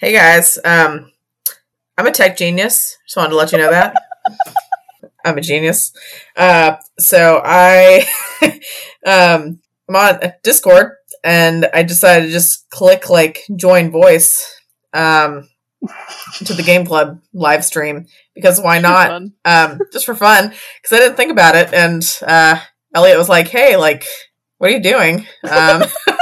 Hey guys, um, I'm a tech genius. Just wanted to let you know that. I'm a genius. Uh, so I, um, I'm on Discord and I decided to just click like join voice, um, to the game club live stream because why not? Um, just for fun because I didn't think about it. And, uh, Elliot was like, Hey, like, what are you doing? Um,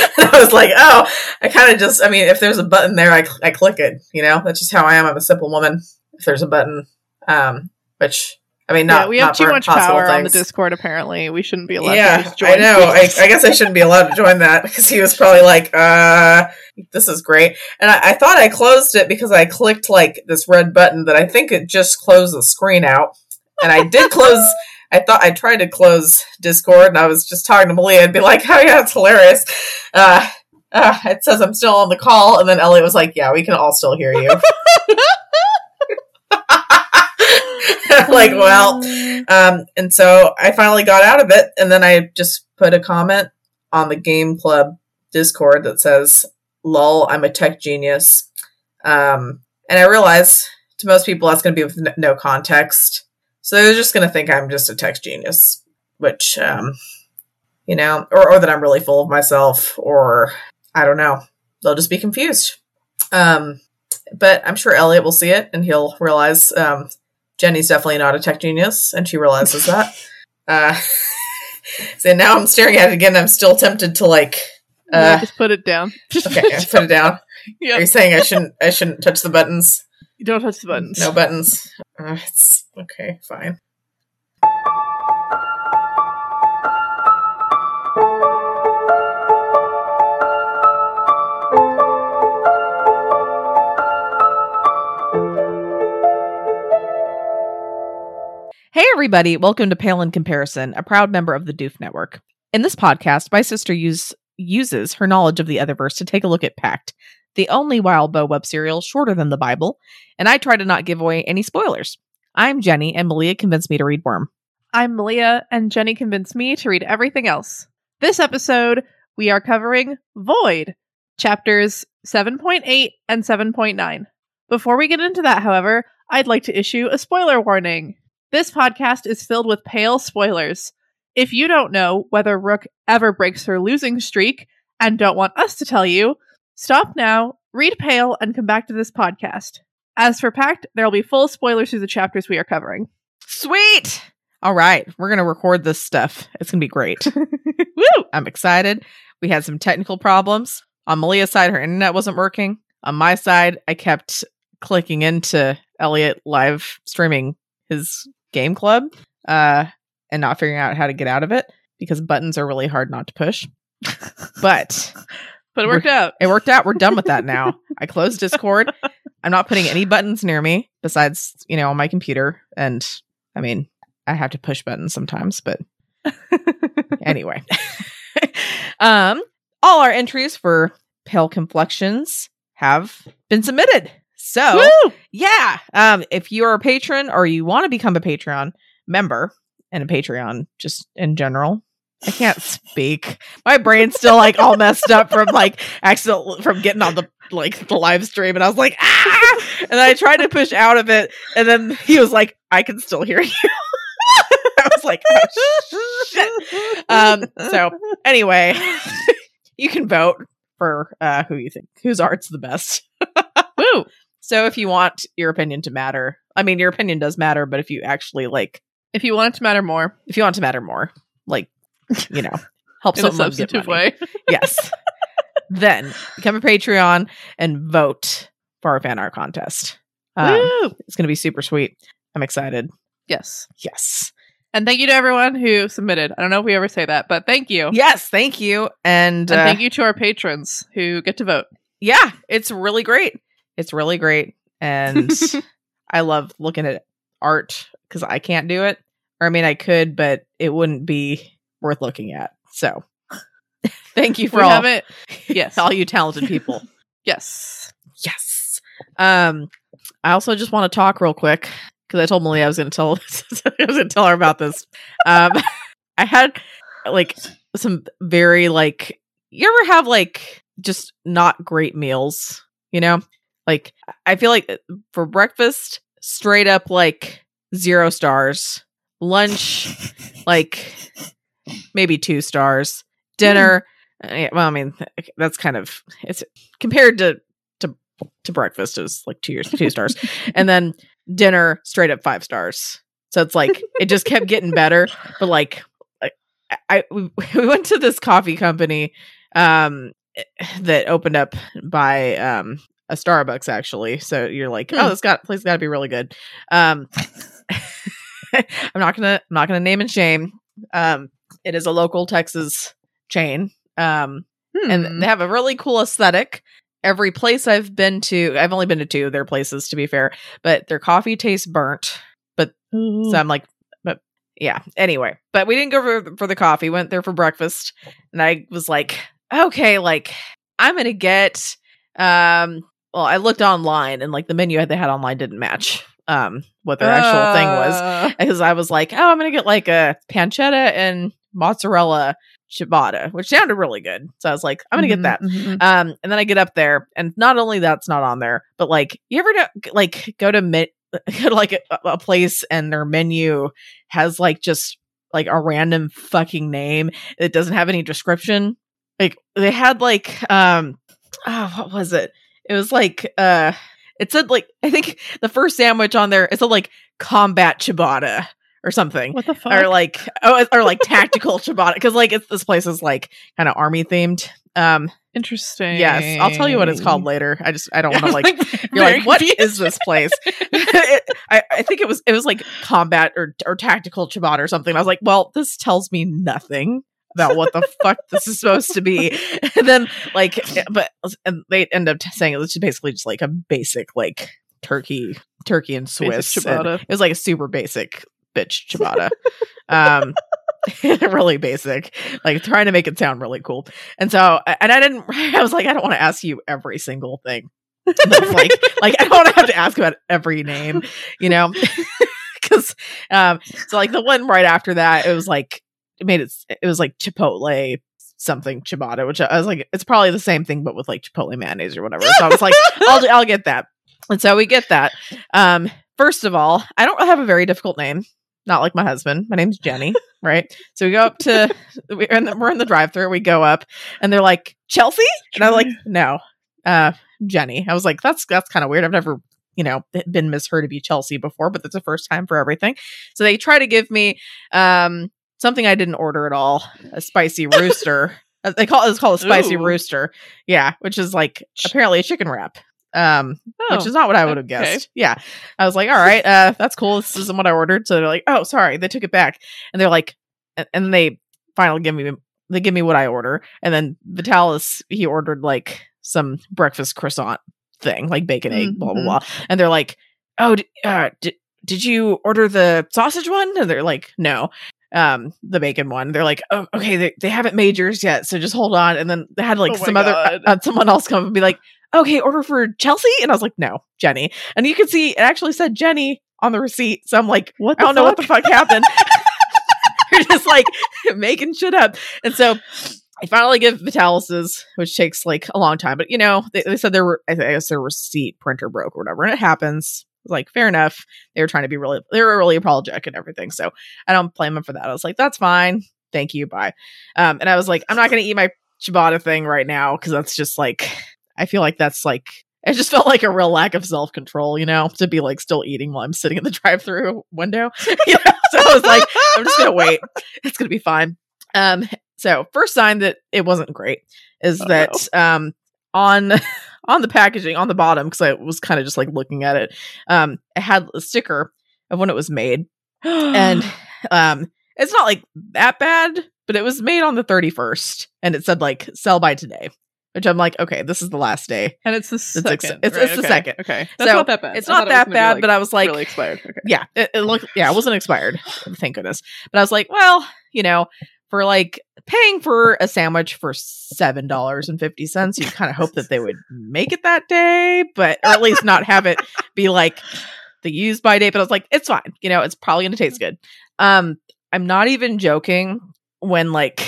I was like, oh, I kind of just, I mean, if there's a button there, I, I click it, you know, that's just how I am. I'm a simple woman. If there's a button, um, which, I mean, not, yeah, we have not too much power on the. Discord. Apparently, we shouldn't be allowed Yeah, just join. I know. I, I guess I shouldn't be allowed to join that because he was probably like, uh, this is great. And I, I thought I closed it because I clicked like this red button that I think it just closed the screen out. And I did close, I thought I tried to close Discord and I was just talking to Malia and be like, oh yeah, it's hilarious. Uh, uh, it says I'm still on the call. And then Elliot was like, yeah, we can all still hear you. I'm like, well, um, and so I finally got out of it, and then I just put a comment on the Game Club Discord that says, "Lol, I'm a tech genius," um, and I realize to most people that's going to be with no context, so they're just going to think I'm just a tech genius, which, um, you know, or, or that I'm really full of myself, or I don't know, they'll just be confused. Um, but I'm sure Elliot will see it and he'll realize um, Jenny's definitely not a tech genius, and she realizes that. Uh, so now I'm staring at it again. I'm still tempted to like. Uh, just put it down. Just okay, put it put it down. Are you saying I shouldn't? I shouldn't touch the buttons. You don't touch the buttons. No buttons. Uh, it's okay. Fine. Hey, everybody. Welcome to Pale in Comparison, a proud member of the Doof Network. In this podcast, my sister use, uses her knowledge of the Otherverse to take a look at Pact, the only Wildbow web serial shorter than the Bible, and I try to not give away any spoilers. I'm Jenny, and Malia convinced me to read Worm. I'm Malia, and Jenny convinced me to read everything else. This episode, we are covering Void, chapters 7.8 and 7.9. Before we get into that, however, I'd like to issue a spoiler warning. This podcast is filled with pale spoilers. If you don't know whether Rook ever breaks her losing streak and don't want us to tell you, stop now, read Pale, and come back to this podcast. As for Pact, there will be full spoilers through the chapters we are covering. Sweet! All right, we're going to record this stuff. It's going to be great. Woo! I'm excited. We had some technical problems. On Malia's side, her internet wasn't working. On my side, I kept clicking into Elliot live streaming his game club uh, and not figuring out how to get out of it because buttons are really hard not to push. But But it worked out. it worked out. We're done with that now. I closed Discord. I'm not putting any buttons near me besides, you know, on my computer. And I mean, I have to push buttons sometimes, but anyway. um, all our entries for pale complexions have been submitted. So, Woo! yeah, um, if you're a patron or you want to become a Patreon member and a Patreon just in general, I can't speak. My brain's still like all messed up from like accident from getting on the like the live stream, and I was like, ah! And I tried to push out of it, and then he was like, I can still hear you. I was like, oh, shit. Um, so anyway, you can vote for uh, who you think whose art's the best. Woo! So if you want your opinion to matter, I mean, your opinion does matter, but if you actually like, If you want it to matter more if you want it to matter more, like, you know, help in a someone get substantive money. way. yes, then become a Patreon and vote for our fan art contest. Um, it's going to be super sweet. I'm excited. Yes. Yes, And thank you to everyone who submitted. I don't know if we ever say that, but thank you. yes, thank you, and, And uh, thank you to our patrons who get to vote. yeah, it's really great. It's really great, and I love looking at art because I can't do it. Or I mean, I could, but it wouldn't be worth looking at. So, thank you for we all, haven't. Yes. all you talented people. Yes. yes. Um, I also just want to talk real quick because I told Malia I was going to tell I was going to tell her about this. Um, I had like some very like you ever have like just not great meals You know, like I feel like uh, for breakfast, straight up like zero stars. Lunch, like maybe two stars. Dinner, yeah, well, I mean, that's kind of it's compared to to to breakfast is like two years, two stars, and then dinner straight up five stars. So it's like it just kept getting better, but like I, I we we went to this coffee company um eh, that opened up by um a Starbucks actually. So you're like, Hmm. oh, this got place got to be really good. Um, I'm not gonna I'm not gonna name and shame. Um, it is a local Texas chain. Um, Hmm. and they have a really cool aesthetic. Every place I've been to, I've only been to two of their places to be fair, but their coffee tastes burnt. But so I'm like, but yeah. Anyway, but we didn't go for for the coffee. Went there for breakfast, and I was like, okay, like I'm gonna get. Um, well, I looked online, and like the menu they had online didn't match um what their actual thing was Uh, because I was like, oh, I'm gonna get like a pancetta and mozzarella ciabatta, which sounded really good. So I was like, I'm gonna get mhm, that. mhm. Um, and then I get up there, and not only that's not on there, but like, you ever know, like go to like a, a place and their menu has like just like a random fucking name that doesn't have any description. Like they had like um, oh, what was it? It was like uh, it said like I think the first sandwich on there it said like combat ciabatta or something. What the fuck? or like oh or like tactical ciabatta because like it's this place is like kind of army themed. Um Interesting. yes i'll tell you what it's called later. I just i don't want to like you're like what is this place? It- I, I think it was it was like combat or or tactical ciabatta or something. I was like well this tells me nothing about what the fuck this is supposed to be. And then like but and they end up saying it was just basically just like a basic like turkey turkey and swiss and it was like a super basic bitch ciabatta. Um really basic like trying to make it sound really cool. And so and i didn't i was like i don't want to ask you every single thing. That's like like i don't want to have to ask about every name you know? Because um so like the one right after that it was like it made it it was like chipotle something ciabatta which i was like it's probably the same thing but with like chipotle mayonnaise or whatever. So i was like i'll i'll get that. And so we get that. Um first of all i don't have a very difficult name not like my husband. My name's jenny right? So we go up to we're in the, we're in the drive-through we go up and they're like chelsea? And i'm like no uh jenny. I was like that's that's kind of weird. I've never you know been misheard to be chelsea before but that's the first time for everything. So they try to give me um something i didn't order at all a spicy rooster. They call it it's called a spicy Ooh. rooster. Yeah which is like apparently a chicken wrap um which Oh, is not what I would have okay. guessed. Yeah. I was like, all right, uh, that's cool. This isn't what I ordered. So they're like, oh, sorry. They took it back. And they're like, and, and they finally give me, they give me what I order. And then Vitalis, he ordered like some breakfast croissant thing, like bacon, egg, blah, blah, Mhm. blah. And they're like, oh, d- uh, did, did you order the sausage one? And they're like, no. Um, the bacon one. They're like, oh, okay, they, they haven't made yours yet, so just hold on. And then they had like Oh some other uh, someone else come and be like, okay, order for Chelsea. And I was like, no, Jenny. And you can see it actually said Jenny on the receipt. So I'm like, What I don't know what the fuck? fuck happened. You're just like making shit up. And so I finally give Vitalis's, which takes like a long time. But you know, they, they said there were, I guess their receipt printer broke or whatever. And it happens. Like, fair enough. They were trying to be really, they were really apologetic and everything. So I don't blame them for that. I was like, that's fine. Thank you. Bye. Um, and I was like, I'm not going to eat my ciabatta thing right now because that's just like, I feel like that's like, it just felt like a real lack of self control, you know, to be like still eating while I'm sitting in the drive through window. You know? So I was like, I'm just gonna wait. It's gonna be fine. Um, so first sign that it wasn't great is Oh, that um on on the packaging on the bottom because I was kind of just like looking at it. Um, it had a sticker of when it was made, and um, it's not like that bad, but it was made on the 31st, and it said like sell by today. Which I'm like, okay, this is the last day. and it's the ex- second. it's- right? it's the okay. second. Okay, that's So, not that bad. It's not that bad, like, but I was like, really expired. Okay. yeah, it, it looked, yeah, it wasn't expired. Thank goodness. But I was like, well, you know, for like paying for a sandwich for seven dollars and fifty cents, you kind of hope that they would make it that day, but or at least not have it be like the use by date. But I was like, it's fine. You know, it's probably gonna taste good. Um, I'm not even joking when like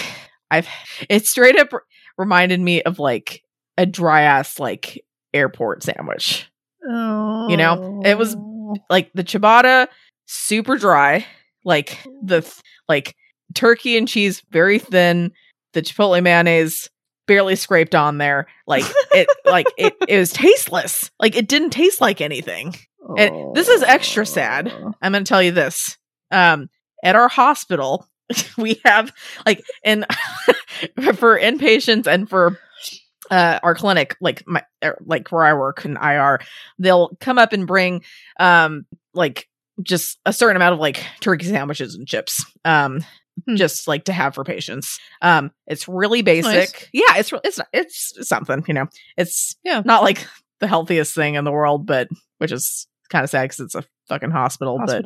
I've it's straight up reminded me of like a dry ass like airport sandwich. Oh. You know, it was- Like the ciabatta, super dry. Like the th- like turkey and cheese, very thin. The chipotle mayonnaise barely scraped on there. Like it, like it, it was tasteless. Like it didn't taste like anything. And this is extra sad. I'm going to tell you this. Um, at our hospital, we have like in for inpatients and for uh, our clinic, like my er, like where I work in IR, they'll come up and bring um like just a certain amount of like turkey sandwiches and chips. Um, Hmm. just like to have for patients. Um, it's really basic. Nice. Yeah, it's it's it's something. You know, it's Yeah. not like the healthiest thing in the world, but which is kind of sad because it's a fucking hospital. But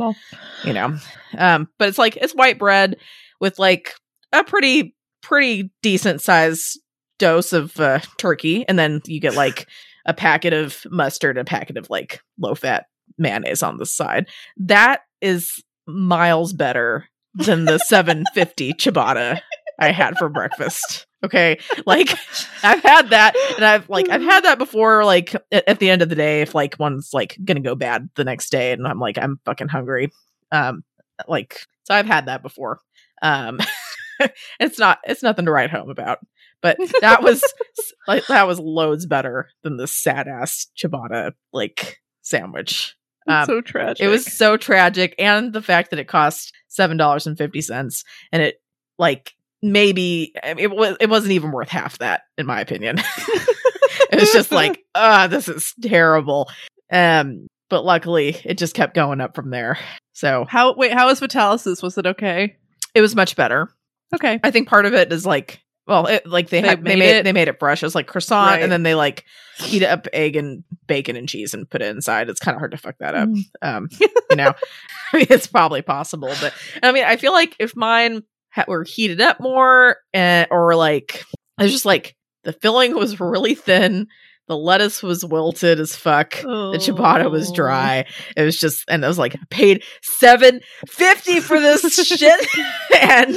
you know um but it's like it's white bread with like a pretty pretty decent size dose of uh, turkey and then you get like a packet of mustard a packet of like low fat mayonnaise on the side. That is miles better than the 750 ciabatta i had for breakfast okay? Like i've had that and i've like i've had that before like at, at the end of the day if like one's like gonna go bad the next day and i'm like i'm fucking hungry um like so i've had that before um it's not it's nothing to write home about but that was like that was loads better than the sad ass ciabatta like sandwich Um, so tragic. it was so tragic, and the fact that it cost seven dollars and fifty cents, and it like maybe it was it wasn't even worth half that, in my opinion. it was just like, ah, this is terrible. Um, but luckily, it just kept going up from there. So how. Wait, how was Vitalis? Was it okay? it was much better. Okay. I think part of it is like, well, it, like they They had, they made made it- they made it fresh. It was like croissant, Right. and then they like heat up egg and bacon and cheese and put it inside. It's kind of hard to fuck that up. Mm. Um, you know, I mean, it's probably possible, but I mean, I feel like if mine ha- were heated up more, uh, or like it was just like the filling was really thin, the lettuce was wilted as fuck. The ciabatta was Oh. dry. It was just, and I was like, I paid seven fifty for this shit, and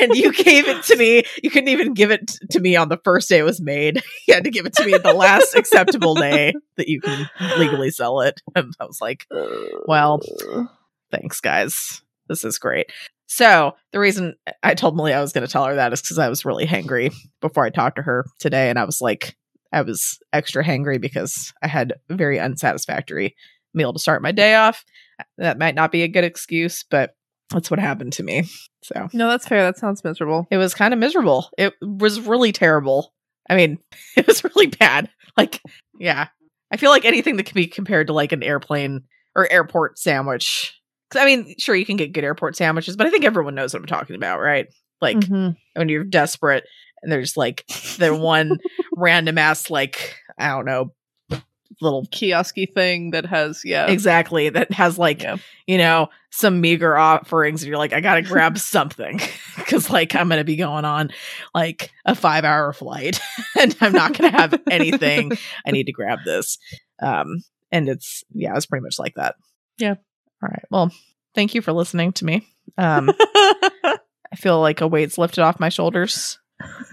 and you gave it to me. You couldn't even give it to me on the first day it was made. You had to give it to me the last acceptable day that you can legally sell it. And I was like, well, thanks, guys. This is great. So the reason I told Malia I was going to tell her that is because I was really hangry before I talked to her today, and I was like, I was extra hangry because I had a very unsatisfactory meal to start my day off. That might not be a good excuse, but that's what happened to me. So No, that's fair. That sounds miserable. it was kind of miserable. It was really terrible. I mean, it was really bad. Like, yeah. I feel like anything that can be compared to like an airplane or airport sandwich. 'Cause, I mean, sure, you can get good airport sandwiches, but I think everyone knows what I'm talking about, right? Like Mhm. when you're desperate and there's like the one random ass, like, I don't know, little kiosky thing that has yeah. exactly that has like Yeah. you know some meager offerings and you're like i gotta grab something because like i'm gonna be going on like a five hour flight and i'm not gonna have anything i need to grab this um and it's yeah it's pretty much like that Yeah. all right well thank you for listening to me um i feel like a weight's lifted off my shoulders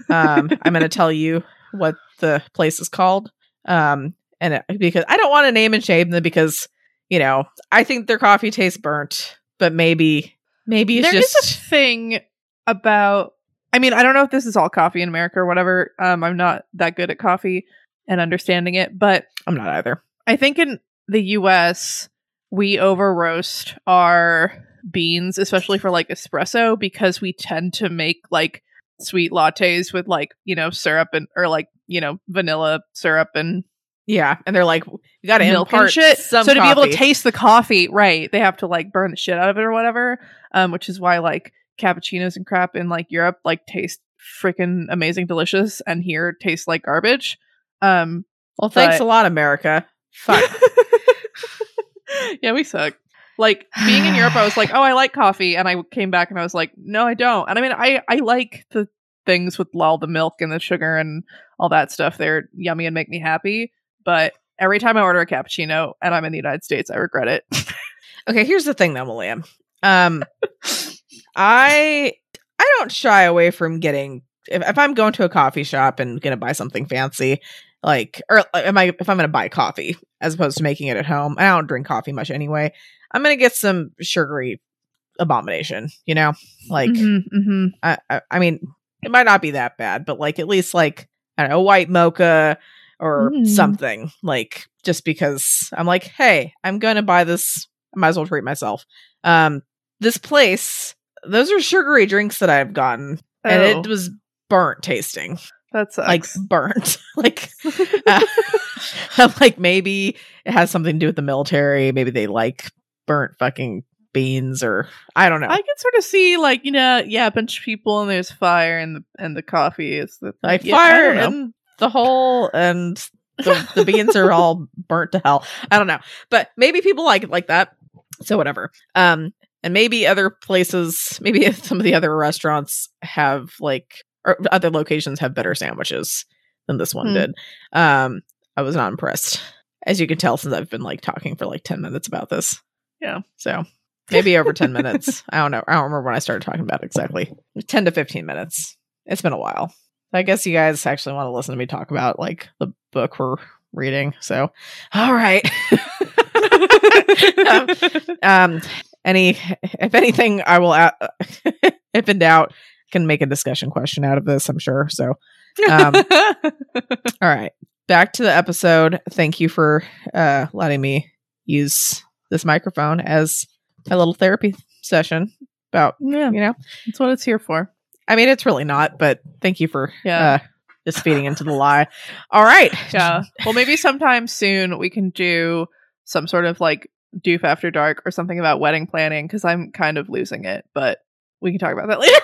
um i'm gonna tell you what the place is called um and it, because i don't want to name and shame them because you know i think their coffee tastes burnt but maybe maybe it's There is just a thing about I mean, I don't know if this is all coffee in America or whatever. Um, I'm not that good at coffee and understanding it, but i'm not either I think in the US we over roast our beans, especially for like espresso, because we tend to make like sweet lattes with like, you know, syrup and or like, you know, vanilla syrup and yeah and they're like you gotta milk impart and shit. so to be able to taste the coffee, right, they have to like burn the shit out of it or whatever. Um, which is why like cappuccinos and crap in like Europe like taste freaking amazing, delicious, and here tastes like garbage. Um, well thanks but- a lot america fuck yeah, we suck. Like being in Europe, I was like, oh, I like coffee, and I came back and I was like, no, I don't. And I mean, I I like the things with all the milk and the sugar and all that stuff. They're yummy and make me happy. But every time I order a cappuccino and I'm in the United States, I regret it. Okay, here's the thing though, Malia. Um I I don't shy away from getting if, if I'm going to a coffee shop and gonna buy something fancy, like or am I if I'm gonna buy coffee as opposed to making it at home. I don't drink coffee much anyway. I'm gonna get some sugary abomination, you know? Like Mhm, mhm. I, I I mean, it might not be that bad, but like at least like I don't know, white mocha or Mm. something. Like just because I'm like, hey, I'm gonna buy this. I might as well treat myself. Um, this place, those are sugary drinks that I've gotten, and Oh, it was burnt tasting, that sucks. like burnt, like. uh, like maybe it has something to do with the military. Maybe they like burnt fucking beans, or I don't know. I can sort of see like you know yeah a bunch of people and there's fire and the and the coffee is the like yeah, fire in the hole and the, the beans are all burnt to hell i don't know but maybe people like it like that so whatever um and maybe other places maybe some of the other restaurants have like or other locations have better sandwiches than this one Hmm. did um i was not impressed as you can tell since i've been like talking for like 10 minutes about this Yeah. so maybe over 10 minutes i don't know i don't remember when i started talking about it exactly 10 to 15 minutes it's been a while I guess you guys actually want to listen to me talk about like the book we're reading. So, all right. um, um, any, if anything, I will. a if in doubt, can make a discussion question out of this. I'm sure. So, um, all right, back to the episode. Thank you for uh, letting me use this microphone as a little therapy session about yeah, you know. that's what it's here for. I mean, it's really not, but thank you for Yeah. uh, just feeding into the lie. All right. Yeah. Well, maybe sometime soon we can do some sort of like doof after dark or something about wedding planning because I'm kind of losing it, but we can talk about that later.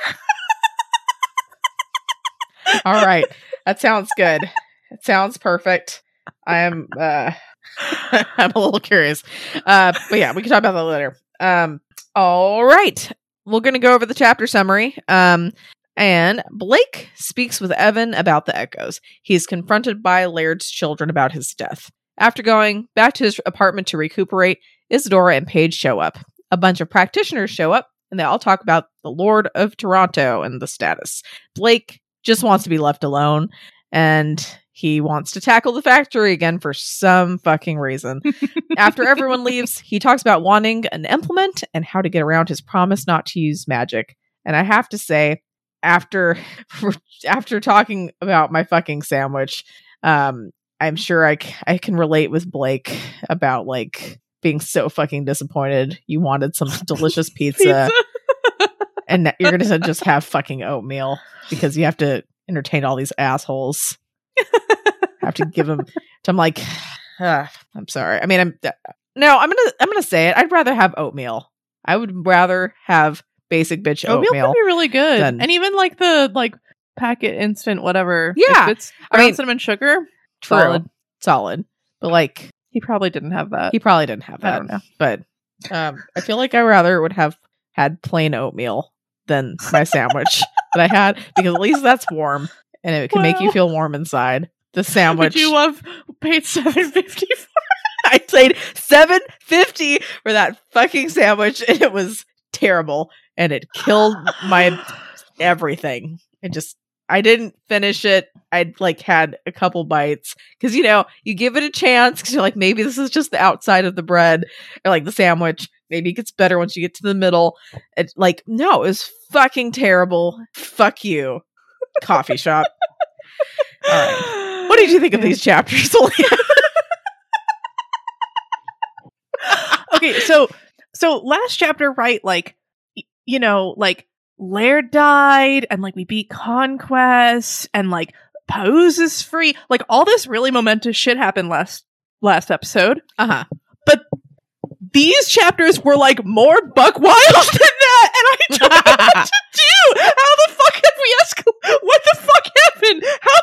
All right. That sounds good. It sounds perfect. I am uh I'm a little curious. Uh but yeah, we can talk about that later. Um all right. We're going to go over the chapter summary. Um and Blake speaks with Evan about the echoes. He is confronted by Laird's children about his death. After going back to his apartment to recuperate, Isadora and Paige show up. A bunch of practitioners show up, and they all talk about the Lord of Toronto and the status. Blake just wants to be left alone, and he wants to tackle the factory again for some fucking reason. After everyone leaves, he talks about wanting an implement and how to get around his promise not to use magic. And I have to say, after after talking about my fucking sandwich, um, I'm sure I, c- I can relate with Blake about like being so fucking disappointed. You wanted some delicious pizza, and you're gonna just have fucking oatmeal because you have to entertain all these assholes. have to give them. I'm like, ah, I'm sorry. I mean, I'm no. I'm gonna I'm gonna say it. I'd rather have oatmeal. I would rather have basic bitch Oatmeal oatmeal. can be really good, Then- and even like the like packet instant whatever. Yeah. if it's I mean- cinnamon sugar. True. Solid. solid. But like, He probably didn't have that. he probably didn't have I that. don't know. But um, I feel like I rather would have had plain oatmeal than my sandwich that I had because at least that's warm and it can make you feel warm inside. The sandwich. Would you have paid seven fifty for? I paid seven fifty for that fucking sandwich, and it was terrible, and it killed my everything. It just I didn't finish it. I'd like had a couple bites because you know you give it a chance because you're like maybe this is just the outside of the bread or like the sandwich. Maybe it gets better once you get to the middle. It like no, it was fucking terrible. Fuck you, coffee shop. All right. What did you think of these chapters, okay, so so last chapter, right? Like, you know, like Laird died, and like we beat Conquest, and like Pose is free. Like all this really momentous shit happened last last episode. Uh huh. But these chapters were like more buck wild that, and I don't know what to do. How the fuck have we escalated? What the fuck happened? How?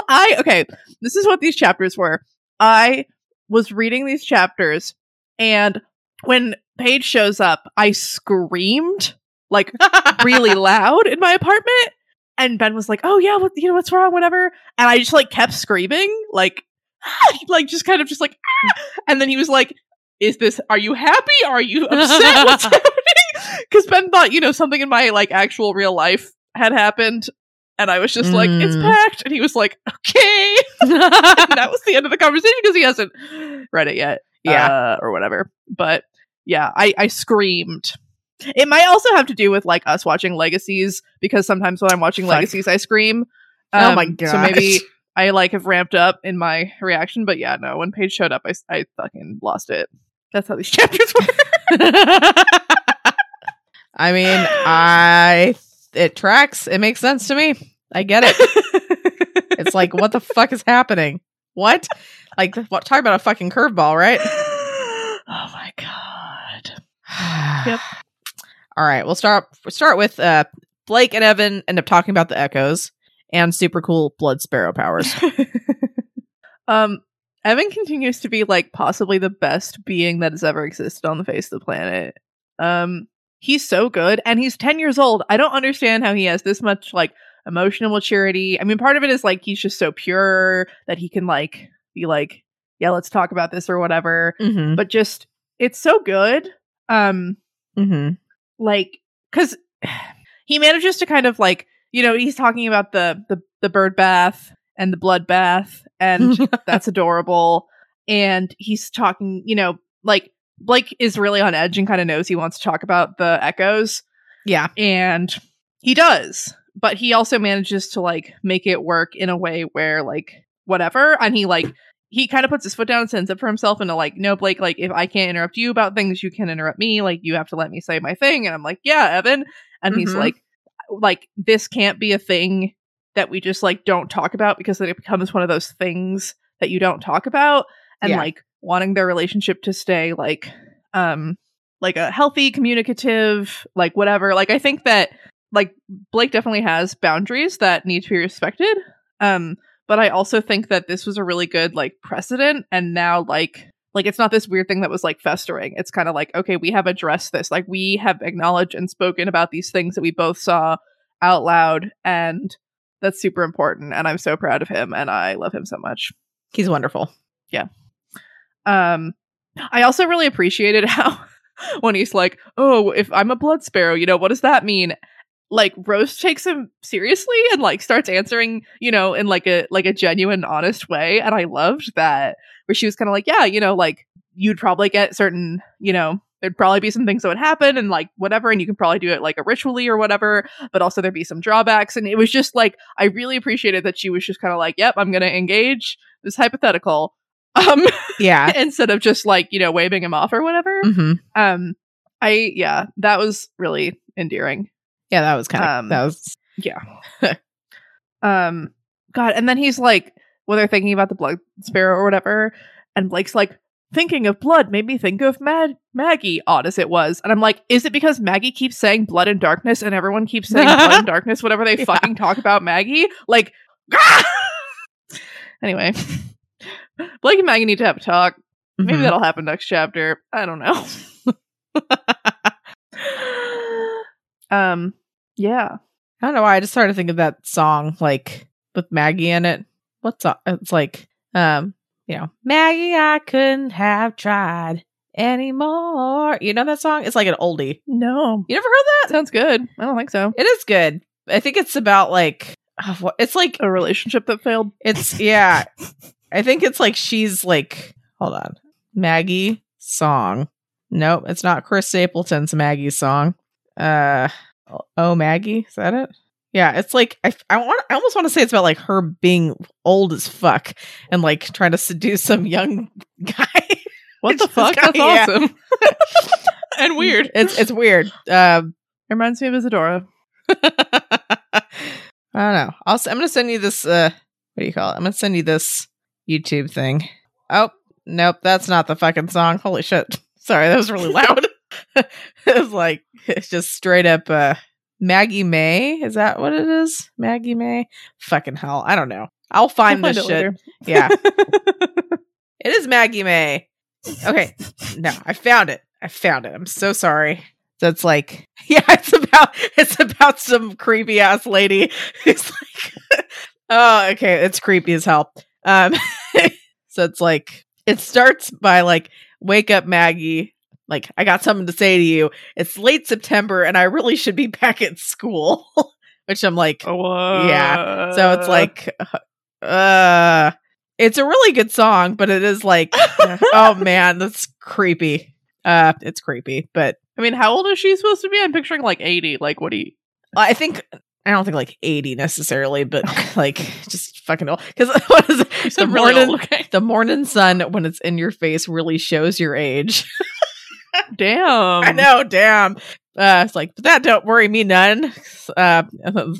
I okay. This is what these chapters were. I was reading these chapters, and when Paige shows up, I screamed like really loud in my apartment. And Ben was like, "Oh yeah, what you know what's wrong? Whatever." And I just like kept screaming, like, like just kind of just like, "Ah!" and then he was like, "Is this? Are you happy? Are you upset? What's happening?" Because Ben thought you know something in my like actual real life had happened, And I was just like, it's Mm. Pact. And he was like, okay. and that was the end of the conversation because he hasn't read it yet. Yeah. uh, or whatever. But yeah, I, I screamed. It might also have to do with like us watching Legacies because sometimes when I'm watching Fuck. Legacies, I scream. Oh my god So maybe. I like have ramped up in my reaction. But yeah, no, when Paige showed up, I, I fucking lost it. That's how these chapters work. I mean, I it tracks. It makes sense to me. I get it. It's like, what the fuck is happening? What? Like, what? Talk about a fucking curveball, right? oh my god. yep. All right, we'll start we'll start with uh Blake and Evan end up talking about the echoes and super cool blood sparrow powers. um, Evan continues to be like possibly the best being that has ever existed on the face of the planet. Um, he's so good, and he's ten years old. I don't understand how he has this much like emotional maturity. I mean, part of it is like he's just so pure that he can like be like, yeah, let's talk about this or whatever. mm-hmm. But just it's so good. Um, Mm-hmm. like because he manages to kind of like you know he's talking about the the the bird bath and the bloodbath, and that's adorable. And he's talking you know like blake is really on edge and kind of knows he wants to talk about the echoes. Yeah. and he does but he also manages to like make it work in a way where like whatever. And he like he kind of puts his foot down and stands up for himself and like no blake like if i can't interrupt you about things you can interrupt me. Like you have to let me say my thing. And i'm like yeah evan. And he's Mhm. like like this can't be a thing that we just like don't talk about because then it becomes one of those things that you don't talk about and Yeah. like wanting their relationship to stay like um like a healthy communicative like whatever. Like i think that like blake definitely has boundaries that need to be respected um but i also think that this was a really good like precedent and now like like it's not this weird thing that was like festering. It's kind of like okay we have addressed this. Like we have acknowledged and spoken about these things that we both saw out loud and that's super important and i'm so proud of him and i love him so much. He's wonderful. Yeah. Um i also really appreciated how when he's like oh if i'm a blood sparrow you know what does that mean? Like rose takes him seriously and like starts answering you know in like a like a genuine honest way and i loved that where she was kind of like yeah you know like you'd probably get certain you know there'd probably be some things that would happen and like whatever and you can probably do it like a ritually or whatever but also there'd be some drawbacks and it was just like i really appreciated that she was just kind of like yep i'm gonna engage this hypothetical um Yeah. instead of just like you know waving him off or whatever. Hmm um i yeah that was really endearing. Yeah, that was kind of Um, that was yeah. Um god and then he's like when they're thinking about the blood sparrow or whatever and blake's like thinking of blood made me think of Mad- maggie odd as it was and i'm like is it because maggie keeps saying blood and darkness and everyone keeps saying blood and darkness whenever they Yeah. fucking talk about maggie like anyway blake and maggie need to have a talk Maybe Mhm. that'll happen next chapter. I don't know. um, yeah. I don't know why I just started thinking of that song like with Maggie in it. What's up? It's like um, you know, Maggie, I couldn't have tried anymore. You know that song? It's like an oldie. No, You never heard that? sounds good. I don't think so. It is good. I think it's about like uh, it's like A relationship that failed. it's yeah. I think it's like she's like hold on. Maggie song. Nope, it's not Chris Stapleton's Maggie song. Uh oh Maggie, is that it? Yeah, it's like I I want I almost want to say it's about like her being old as fuck and like trying to seduce some young guy. What the fuck? That's yeah. awesome. and weird. It's it's weird. Um It reminds me of Isadora. I don't know. I'll, I'm going to send you this. Uh, what do you call it? I'm going to send you this YouTube thing. Oh, nope. That's not the fucking song. Holy shit. Sorry. That was really loud. it was like, it's just straight up, uh, Maggie May. Is that what it is? Maggie May? Fucking hell. I don't know. I'll find We'll this find shit. it Yeah. It is Maggie May. Okay. No, I found it. I found it. I'm so sorry. So it's like, yeah, it's about it's about some creepy ass lady who's like, oh, okay, it's creepy as hell. Um, so it's like it starts by like, wake up, Maggie. Like, I got something to say to you. It's late September, and I really should be back at school. which I'm like, Oh, Yeah. so it's like, uh, it's a really good song, but it is like, oh man, that's creepy. Uh, it's creepy, but I mean, how old is she supposed to be? I'm picturing like 80. Like, what do you? I think I don't think like 80 necessarily, but like just fucking old. Because what is it? The really morning, the morning sun when it's in your face really shows your age. Damn. I know, damn. Uh, it's like, but that don't worry me none. Uh,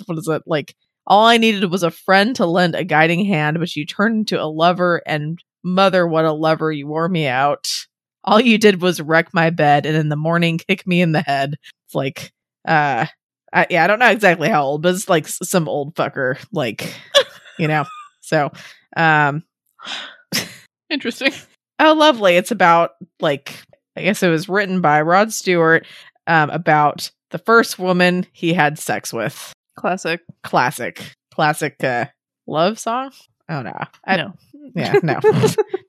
what is it like? All I needed was a friend to lend a guiding hand, but you turned into a lover, and mother, what a lover! You wore me out. All you did was wreck my bed, and in the morning kick me in the head. It's like, uh, I, yeah, I don't know exactly how old, but it's like some old fucker, like, you know. So, um, Interesting. Oh, lovely. It's about like I guess it was written by Rod Stewart um, about the first woman he had sex with. Classic. Classic, classic uh, love song. Oh no, I, no. yeah, no,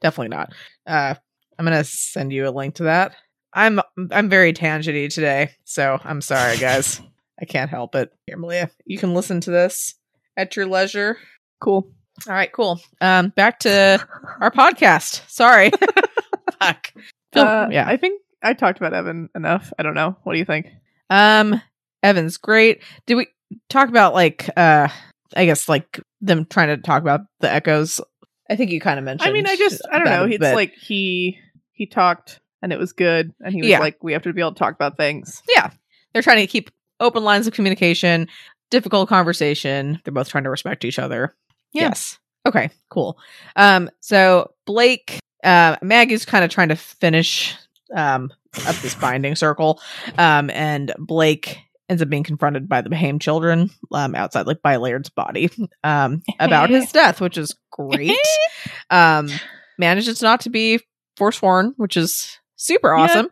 definitely not. Uh, I'm gonna send you a link to that. I'm I'm very tangenty today, so I'm sorry, guys. I can't help it. Here, Malia, you can listen to this at your leisure. Cool. All right, cool. Um, back to our podcast. Sorry. Fuck. Phil- Uh, yeah. I think I talked about Evan enough. I don't know. What do you think? Um, Evan's great. Did we talk about like uh I guess like them trying to talk about the echoes? I think you kind of mentioned. I mean, I just I don't know. It's like he he talked and it was good, and he was Yeah. like, we have to be able to talk about things. Yeah, they're trying to keep open lines of communication, difficult conversation. They're both trying to respect each other. Yeah. Yes. Okay, cool. Um, so Blake, uh, Maggie's kind of trying to finish um up this binding circle. Um, and Blake ends up being confronted by the Behaim children um outside like by Laird's body um about his death, which is great. um manages not to be forsworn, which is super awesome.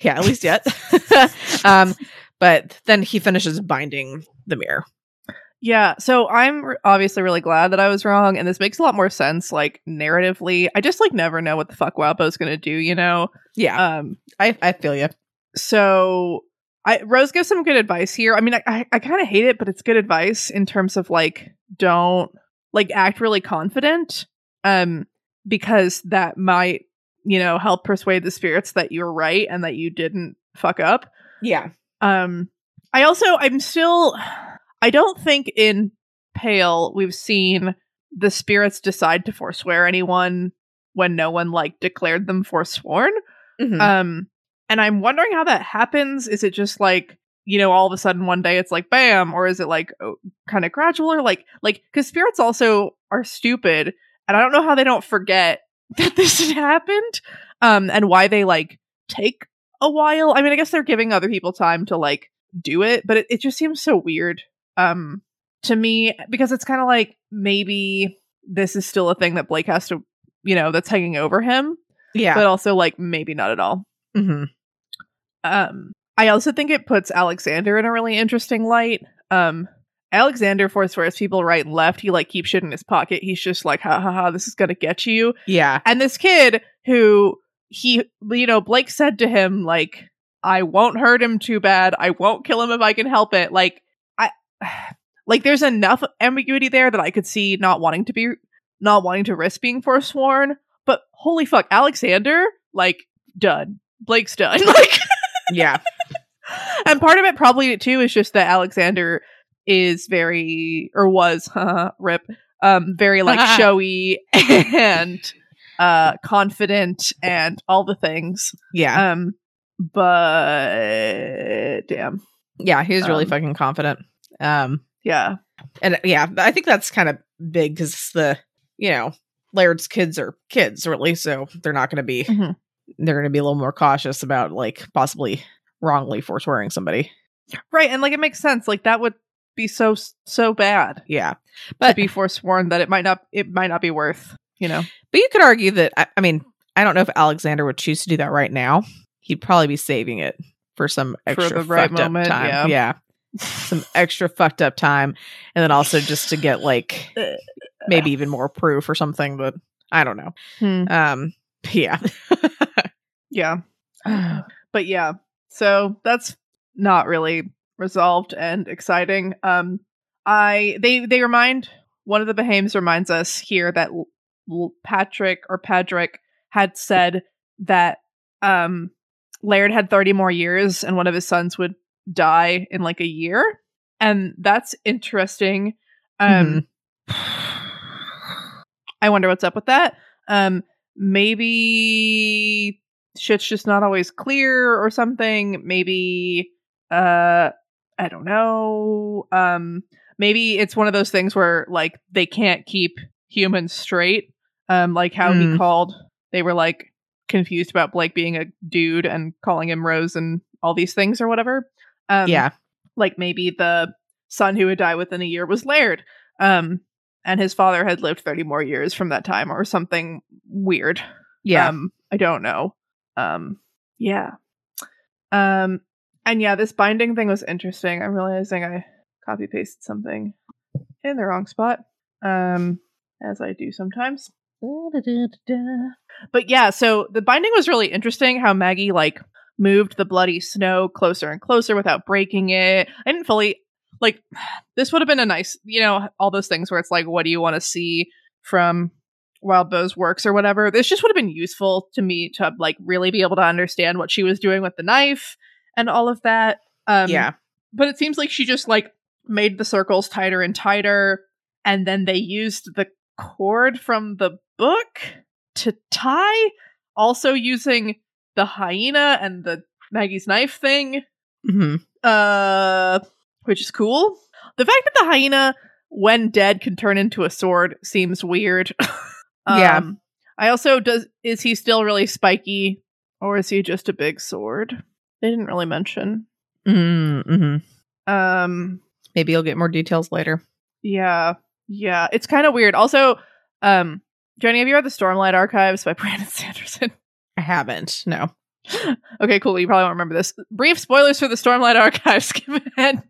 Yeah, at least yet. um, but then he finishes binding the mirror. Yeah, so I'm obviously really glad that I was wrong, and this makes a lot more sense, like narratively. I just like never know what the fuck Wapo's gonna do, you know. Yeah, Um, I, I feel you. so I Rose gives some good advice here. I mean, I I, I kind of hate it, but it's good advice in terms of like don't like act really confident, um, because that might you know help persuade the spirits that you're right and that you didn't fuck up. Yeah, Um, I also I'm still I don't think in Pale we've seen the spirits decide to forswear anyone when no one like declared them forsworn. Mhm. Um, and I'm wondering how that happens. Is it just like you know all of a sudden one day it's like bam, or is it like oh, kind of gradual or like like because spirits also are stupid, and I don't know how they don't forget that this had happened, um, and why they like take a while. I mean, I guess they're giving other people time to like do it, but it, it just seems so weird um to me because it's kind of like maybe this is still a thing that Blake has to, you know, that's hanging over him, yeah. but also like maybe not at all. Mhm. Um I also think it puts Alexander in a really interesting light. Um Alexander forswears people right and left. He like keeps shit in his pocket. He's just like, ha ha ha, this is gonna get you. Yeah, And this kid who he, you know, Blake said to him, like, I won't hurt him too bad. I won't kill him if I can help it. Like, like, there's enough ambiguity there that I could see not wanting to be, not wanting to risk being forsworn. But holy fuck, Alexander, like, done. Blake's done. like, yeah, and part of it probably too is just that Alexander is very or was huh, rip um very like showy and uh confident and all the things yeah, um but damn yeah. He was really um, fucking confident. Um, yeah and yeah, I think that's kind of big because the you know Laird's kids are kids really, so they're not going to be Mhm. they're going to be a little more cautious about like possibly wrongly forswearing somebody. right and like it makes sense like that would be so so bad Yeah, to but be forsworn that it might not it might not be worth you know But you could argue that I, I mean, I don't know if Alexander would choose to do that right now. He'd probably be saving it for some For extra the right moment, time. yeah. Some extra fucked up time, and then also just to get like maybe even more proof or something. But I don't know. Hmm. Um, yeah, yeah but yeah so that's not really resolved and exciting. Um, I they they remind one of the Behaims reminds us here that L- L- Patrick or Padrick had said that um Laird had 30 more years and one of his sons would die in like a year. And that's interesting. Um I wonder what's up with that. Um maybe shit's just not always clear or something. Maybe uh I don't know. Um maybe it's one of those things where like they can't keep humans straight. Um like how he Hmm. called they were like confused about Blake being a dude and calling him Rose and all these things or whatever. Um yeah. like maybe the son who would die within a year was Laird. Um and his father had lived 30 more years from that time or something weird. Yeah. Um, I don't know. Um, yeah. Um, and yeah, this binding thing was interesting. I'm realizing I copy pasted something in the wrong spot. Um, as I do sometimes. But yeah, so the binding was really interesting how Maggie like moved the bloody snow closer and closer without breaking it. I didn't fully like this would have been a nice, you know, all those things where it's like, what do you want to see from Wildbow's works or whatever. This just would have been useful to me to like really be able to understand what she was doing with the knife and all of that. Um, yeah. but it seems like she just like made the circles tighter and tighter, and then they used the cord from the book to tie, also using the hyena and the Maggie's knife thing hmm uh which is cool. The fact that the hyena when dead can turn into a sword seems weird. Yeah. Um, i also does is he still really spiky or is he just a big sword? They didn't really mention. Hmm um Maybe you'll get more details later. yeah yeah it's kind of weird. Also um jenny have you read the stormlight archives by brandon sanderson I haven't. No. okay, cool. You probably won't remember this. Brief spoilers for the Stormlight Archive. Skip ahead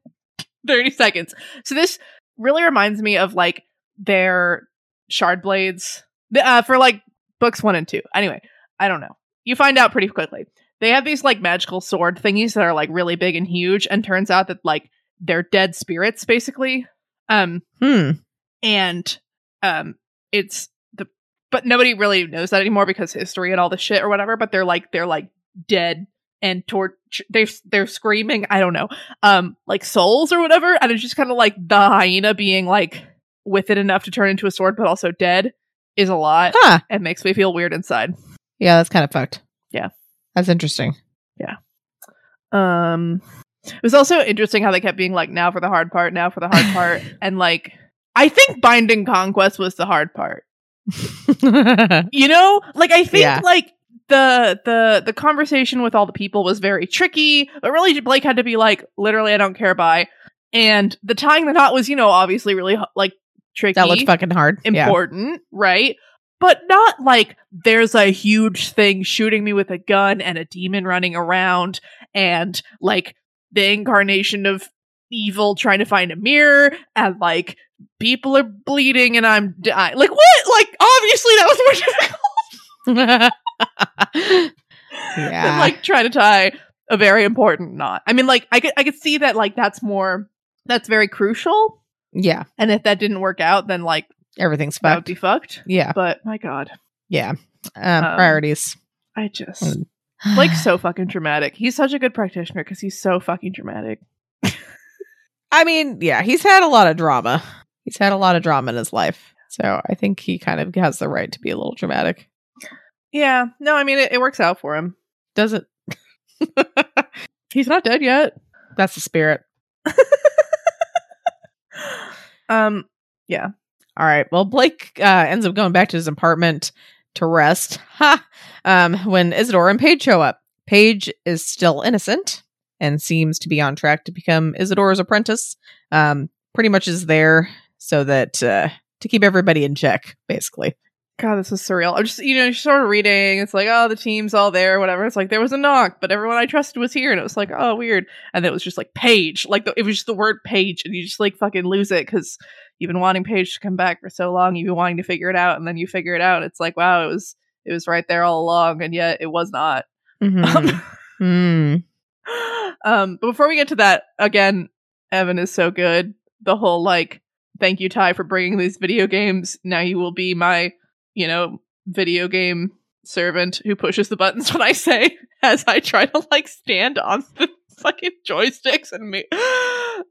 30 seconds. So this really reminds me of like their Shardblades uh, for like books one and two. Anyway, I don't know. You find out pretty quickly. They have these like magical sword thingies that are like really big and huge, and turns out that like they're dead spirits basically. Um, Hmm. and um it's but nobody really knows that anymore because history and all the shit or whatever but they're like they're like dead and torch they're they're screaming i don't know um like souls or whatever and it's just kind of like the hyena being like with it enough to turn into a sword but also dead is a lot Huh. it makes me feel weird inside Yeah, that's kind of fucked. Yeah. That's interesting. Yeah. Um it was also interesting how they kept being like now for the hard part now for the hard part and like i think binding conquest was the hard part you know like i think Yeah. like the the the conversation with all the people was very tricky but really blake had to be like literally i don't care by and the tying the knot was you know obviously really like tricky that looked fucking hard. Yeah. important right but not like there's a huge thing shooting me with a gun and a demon running around and like the incarnation of evil trying to find a mirror and like people are bleeding and I'm dying. Like what? Like obviously that was more difficult than yeah. like trying to tie a very important knot. I mean, like I could I could see that like that's more that's very crucial. yeah. And if that didn't work out, then like Everything's that would fucked. be fucked. yeah. But my God, Yeah. Um, Um, priorities. I just like so fucking dramatic. He's such a good practitioner because he's so fucking dramatic. I mean, yeah, he's had a lot of drama. He's had a lot of drama in his life. So I think he kind of has the right to be a little dramatic. Yeah, no, I mean it, it works out for him. Does it? He's not dead yet. That's the spirit. Um, yeah. All right. Well, Blake uh, ends up going back to his apartment to rest. Ha! Um, when Isadora and Paige show up, Paige is still innocent and seems to be on track to become Isadora's apprentice. Um, pretty much is there so that uh, to keep everybody in check, basically. God, this is surreal. I'm just, you know, just sort of reading. It's like, oh, the team's all there, whatever. It's like there was a knock, but everyone I trusted was here, and it was like, oh, weird. And then it was just like Paige, like the, it was just the word Paige, and you just like fucking lose it because you've been wanting Paige to come back for so long. You've been wanting to figure it out, and then you figure it out. It's like, wow, it was it was right there all along, and yet it was not. Mhm. Hmm. um, but before we get to that, again, Evan is so good. The whole like, thank you, Ty, for bringing these video games. Now you will be my, you know, video game servant who pushes the buttons when I say, as I try to like stand on the fucking joysticks and me.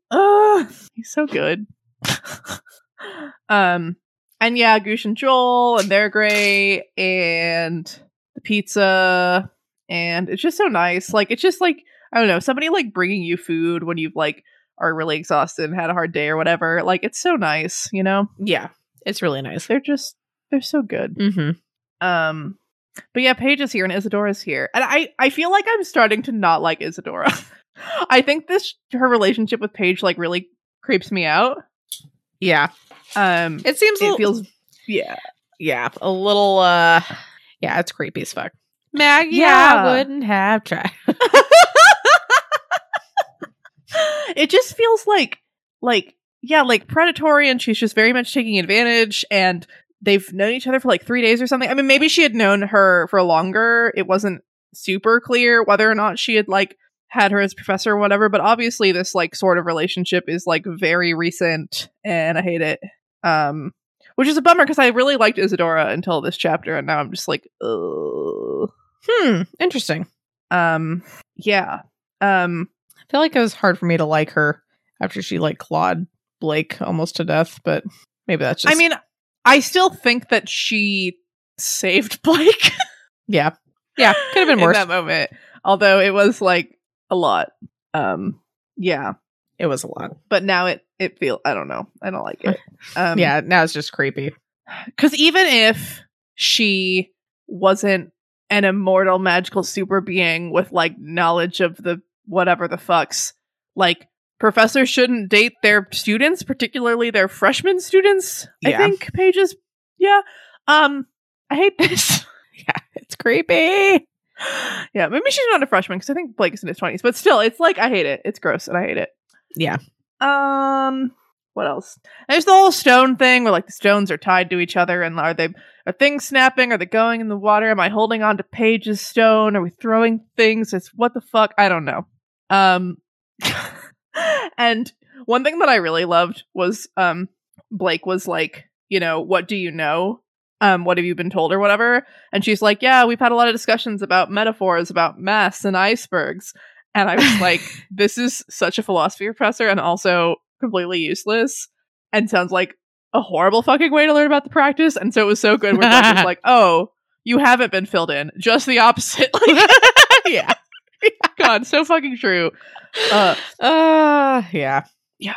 Uh, he's so good. um, and yeah, Goosh and Joel, and they're great, and the pizza, and it's just so nice. Like, it's just like, I don't know, somebody like bringing you food when you've like are really exhausted and had a hard day or whatever. Like, it's so nice, you know? Yeah, it's really nice. They're just, they're so good. Mm-hmm. Um, but yeah, Paige is here and Isadora's here, and I I feel like I'm starting to not like Isadora. I think this her relationship with Paige like really creeps me out. Yeah, Um, it seems. it little- feels yeah. yeah, a little. uh Yeah, it's creepy as fuck. Maggie, Yeah. I wouldn't have tried. it just feels like like yeah like predatory and she's just very much taking advantage and they've known each other for like three days or something i mean maybe she had known her for longer it wasn't super clear whether or not she had like had her as professor or whatever but obviously this like sort of relationship is like very recent and i hate it um which is a bummer because i really liked isadora until this chapter and now i'm just like Ugh. Hmm. Interesting. um yeah um feel like it was hard for me to like her after she like clawed Blake almost to death, but maybe that's just. I mean, I still think that she saved Blake. yeah, yeah, could have been in worse. that moment. Although it was like a lot. Um, yeah, It was a lot. but now it it feel I don't know. I don't like it. Um, yeah, now it's just creepy. because even if she wasn't an immortal magical super being with like knowledge of the whatever the fucks, like professors shouldn't date their students, particularly their freshman students. I think Paige's. Yeah. Um, I hate this. Yeah, it's creepy. yeah, maybe she's not a freshman because I think Blake is in his twenties, but still, it's like I hate it. It's gross and I hate it. Yeah. Um, what else? There's the whole stone thing where like the stones are tied to each other, and are they are things snapping? Are they going in the water? Am I holding on to Paige's stone? Are we throwing things? It's what the fuck? I don't know. Um, and one thing that I really loved was um Blake was like, you know, what do you know? Um, what have you been told or whatever? And she's like, yeah, we've had a lot of discussions about metaphors, about mass and icebergs. And I was like, this is such a philosophy professor and also completely useless and sounds like a horrible fucking way to learn about the practice. And so it was so good was like, oh, you haven't been filled in. Just the opposite. Like, yeah. God, so fucking true. Uh, Uh, yeah. Yeah.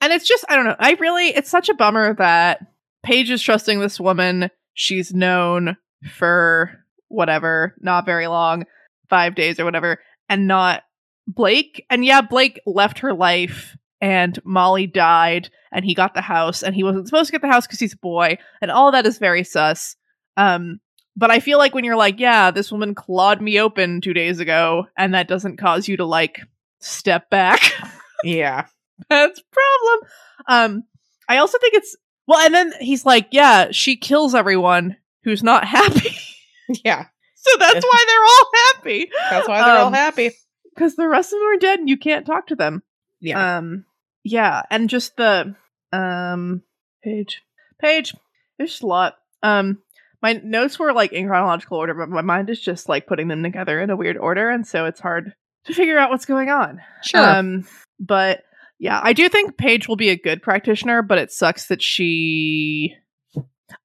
And it's just, I don't know. I really, it's such a bummer that Paige is trusting this woman. She's known for whatever, not very long, five days or whatever, and not Blake. And yeah, Blake left her life and Molly died and he got the house and he wasn't supposed to get the house because he's a boy. And all that is very sus. Um, but I feel like when you're like, yeah, this woman clawed me open two days ago, and that doesn't cause you to like step back. Yeah. That's a problem. Um, I also think it's well, and then he's like, yeah, she kills everyone who's not happy. Yeah. so that's why they're all happy. That's why they're all Um, happy. Because the rest of them are dead and you can't talk to them. Yeah. Um, yeah, and just the um Paige, Paige. There's just a lot. Um, my notes were like in chronological order, but my mind is just like putting them together in a weird order, and so it's hard to figure out what's going on. sure. Um, but yeah, I do think Paige will be a good practitioner, but it sucks that she.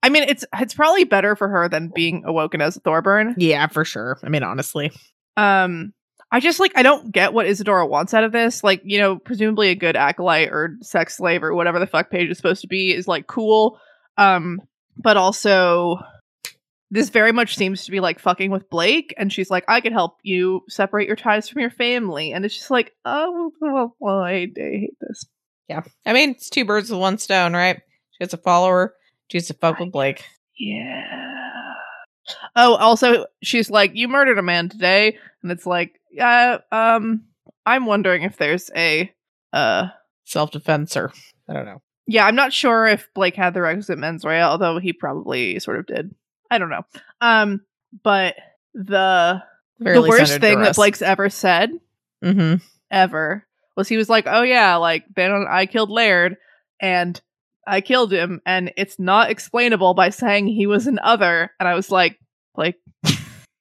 I mean, it's it's probably better for her than being awoken as a Thorburn. yeah, for sure. I mean, honestly. Um, I just like I don't get what Isadora wants out of this. Like, you know, presumably a good acolyte or sex slave or whatever the fuck Paige is supposed to be is like cool. Um, but also this very much seems to be like fucking with Blake, and she's like, I could help you separate your ties from your family, and it's just like, oh, well, well I, I hate this. Yeah. I mean, it's two birds with one stone, right? She has a follower. She has to fuck with Blake. Yeah. Oh, also, she's like, "You murdered a man today," and it's like, "Yeah, um, I'm wondering if there's a, uh, Self defense or I don't know. yeah, I'm not sure if Blake had the requisite mens rea, although he probably sort of did. I don't know. Um, but the Barely the worst thing that. Blake's ever said Mm-hmm. ever was he was like, "Oh yeah, like then I killed Laird and I killed him and it's not explainable by saying he was an other." And I was like, "Blake,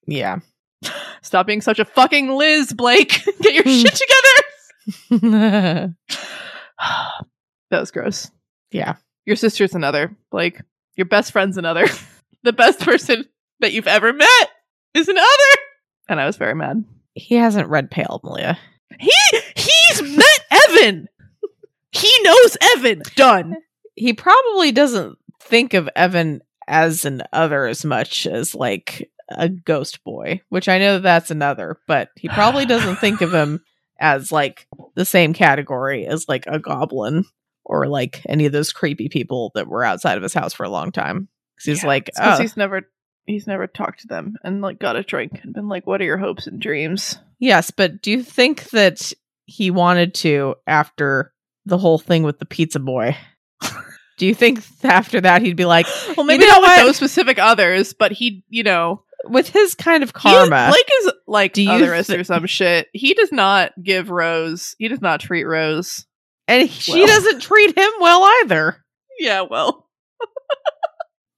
Yeah. stop being such a fucking Liz, Blake. Get your shit together." that was gross. yeah. Your sister's another, Blake. Your best friend's another. the best person that you've ever met is another. And I was very mad. He hasn't read Pale, Malia. He he's met Evan. He knows Evan. Done. He probably doesn't think of Evan as an other as much as like a ghost boy, which I know that's another, but he probably doesn't think of him as like the same category as like a goblin or like any of those creepy people that were outside of his house for a long time. He's Yeah, like, oh, he's never he's never talked to them and like got a drink and been like, "What are your hopes and dreams?" yes, but do you think that he wanted to after the whole thing with the pizza boy? do you think after that he'd be like, Well, maybe You know not with those specific others, but he, you know, with his kind of he- karma? Blake is like Do you otherist thi- or some shit. He does not give Rose. He does not treat Rose. and she well. doesn't treat him well either. Yeah, well,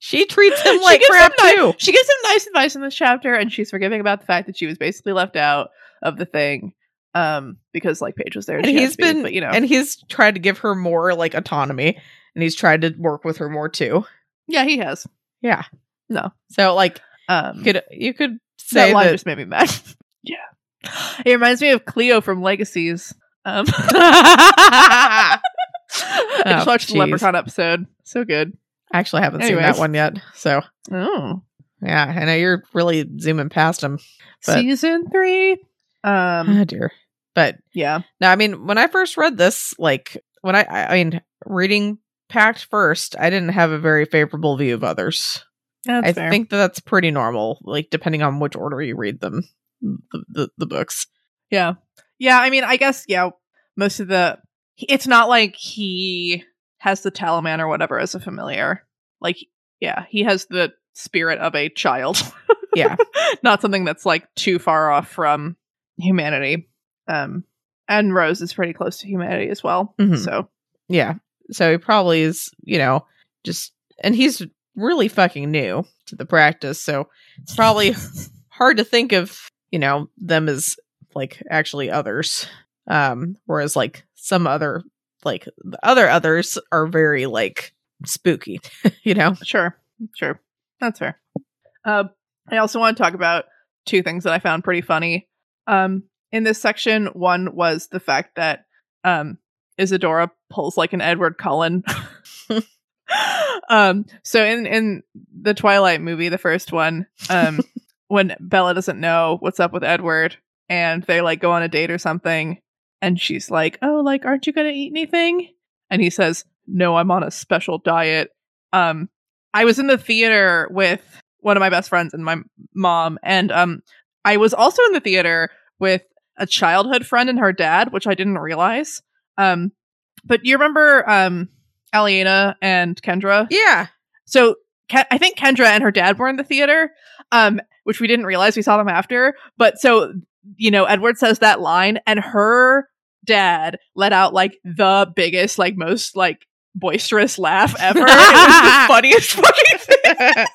She treats him like crap him too. She gives him nice advice in this chapter, and she's forgiving about the fact that she was basically left out of the thing, um, because like Paige was there, And had he's to be, been, but you know, and he's tried to give her more like autonomy, and he's tried to work with her more too. yeah, he has. Yeah. No. So like, Um, you could you could that say line that. just made me mad. yeah, it reminds me of Cleo from Legacies. Um, I just Oh, watched the. Leprechaun episode. So good. I actually haven't Anyway. seen that one yet. So Oh, yeah, I know you're really zooming past him. But- season three. Um, oh dear. But yeah, no, I mean, when I first read this, like when I, I, I mean, reading Pact first, I didn't have a very favorable view of others. that's I fair. think that that's pretty normal, like depending on which order you read them, the the, the books. Yeah. Yeah, I mean, I guess yeah, most of the it's not like he has the talisman or whatever as a familiar. Like yeah, he has the spirit of a child. Yeah. not something that's like too far off from humanity. Um and Rose is pretty close to humanity as well. Mhm. So, Yeah. So he probably is, you know, just and he's really fucking new to the practice, so it's probably hard to think of, you know, them as like actually others. Um whereas like some other like the other others are very like spooky, you know. sure. Sure. That's fair. Uh I also want to talk about two things that I found pretty funny. Um in this section, one was the fact that um Isadora pulls like an Edward Cullen. um so in in the Twilight movie, the first one, um when Bella doesn't know what's up with Edward and they like go on a date or something and she's like, "Oh, like aren't you going to eat anything?" And he says, "No, I'm on a special diet." Um I was in the theater with one of my best friends and my mom and um I was also in the theater with a childhood friend and her dad, which I didn't realize. Um but you remember um Aliena and Kendra? Yeah. So Ke- I think Kendra and her dad were in the theater, um, which we didn't realize. We saw them after. But so, you know, Edward says that line, and her dad let out like the biggest, like most like boisterous laugh ever. it was the funniest fucking thing.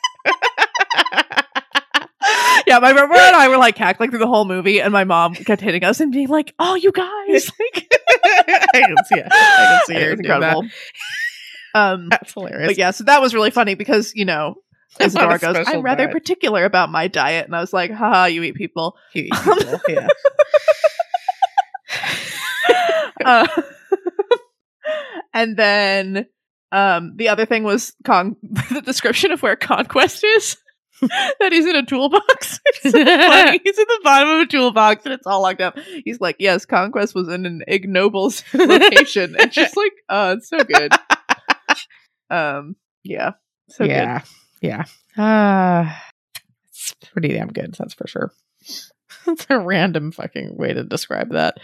yeah, my brother and I were like cackling through the whole movie, and my mom kept hitting us and being like, "Oh, you guys!" Like, I can see it. I can see it was that. incredible. Um, That's hilarious. but yeah, so that was really funny because you know Isadora goes, I'm rather diet." particular about my diet. And I was like, haha, you eat people. You eat people, yeah. Uh, and then um, the other thing was con- the description of where Conquest is. that he's in a toolbox. So. He's in the bottom of a toolbox and it's all locked up. He's like, yes, Conquest was in an ignoble location. and just like, oh, it's so good. um, yeah. So good. yeah. Yeah. Uh, it's pretty damn good, that's for sure. It's a random fucking way to describe that.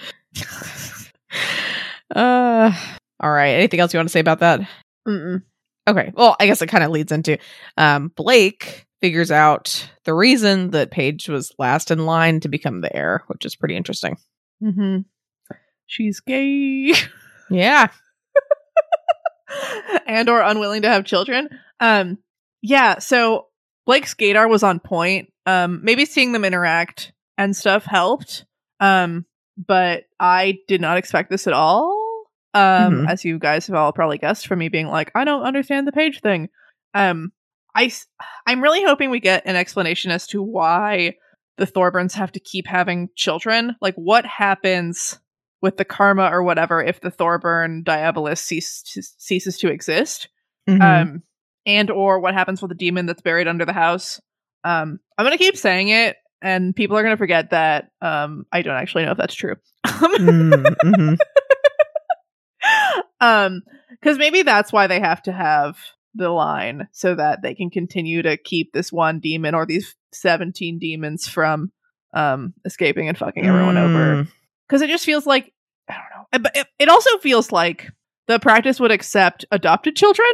uh all right. Anything else you want to say about that? Mm-mm. Okay. Well, I guess it kind of leads into um Blake figures out the reason that Paige was last in line to become the heir, which is pretty interesting. Mm-hmm. She's gay Yeah. and or unwilling to have children. Um, yeah. So Blake's gaydar was on point. Um, maybe seeing them interact and stuff helped. Um, but I did not expect this at all. Um, Mhm. as you guys have all probably guessed from me being like, I don't understand the Paige thing. Um, I I'm really hoping we get an explanation as to why the Thorburns have to keep having children. Like, what happens with the karma or whatever if the Thorburn Diabolist cease, ceases to exist? Mhm. Um, and or what happens with the demon that's buried under the house? Um, I'm gonna keep saying it, and people are gonna forget that. Um, I don't actually know if that's true. Mm, mhm. um, because maybe that's why they have to have the line so that they can continue to keep this one demon or these 17 demons from um escaping and fucking everyone over Mm. because it just feels like I don't know. But it, it also feels like the practice would accept adopted children,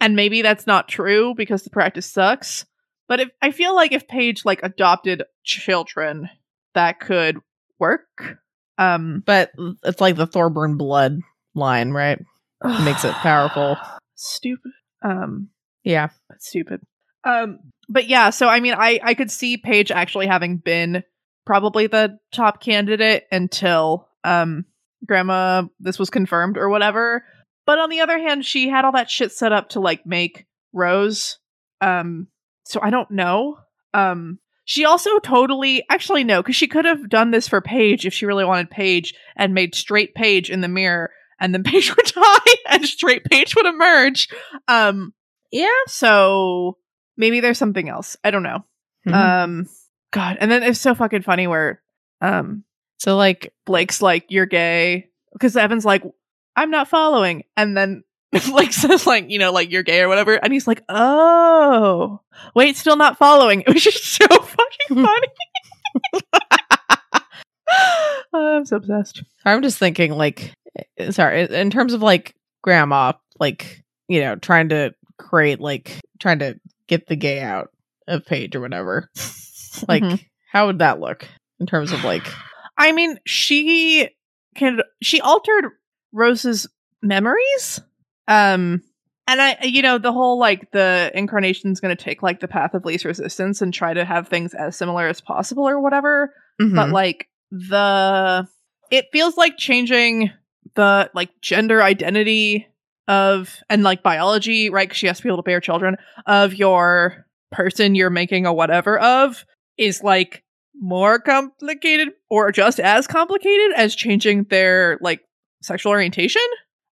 and maybe that's not true because the practice sucks. But if I feel like if Paige like adopted children, that could work. Um, But it's like the Thorburn blood line, right? Makes it powerful. Stupid. Um, Yeah. Stupid. Um, but yeah, so I mean, I I could see Paige actually having been probably the top candidate until um Grandma this was confirmed or whatever. But on the other hand, she had all that shit set up to like make Rose. Um, so I don't know. Um, she also totally actually no, because she could have done this for Paige if she really wanted Paige and made straight Paige in the mirror, and then Paige would die and straight Paige would emerge. Um, Yeah. so maybe there's something else. I don't know. Mhm. Um God. And then it's so fucking funny where um so like Blake's like, You're gay. Because Evan's like, I'm not following. And then Blake says, like, you know, like you're gay or whatever. And he's like, Oh wait, still not following. It was just so fucking funny. I'm so obsessed. I'm just thinking like eh, sorry, in terms of like grandma, like, you know, trying to create like trying to get the gay out of Paige or whatever. Like Mhm. how would that look in terms of like I mean, she can she altered Rose's memories. Um and I you know, the whole like the incarnation's gonna take like the path of least resistance and try to have things as similar as possible or whatever. But Mhm. like the it feels like changing the like gender identity of and like biology, right? Because she has to be able to bear children of your person you're making a whatever of is like more complicated or just as complicated as changing their like sexual orientation.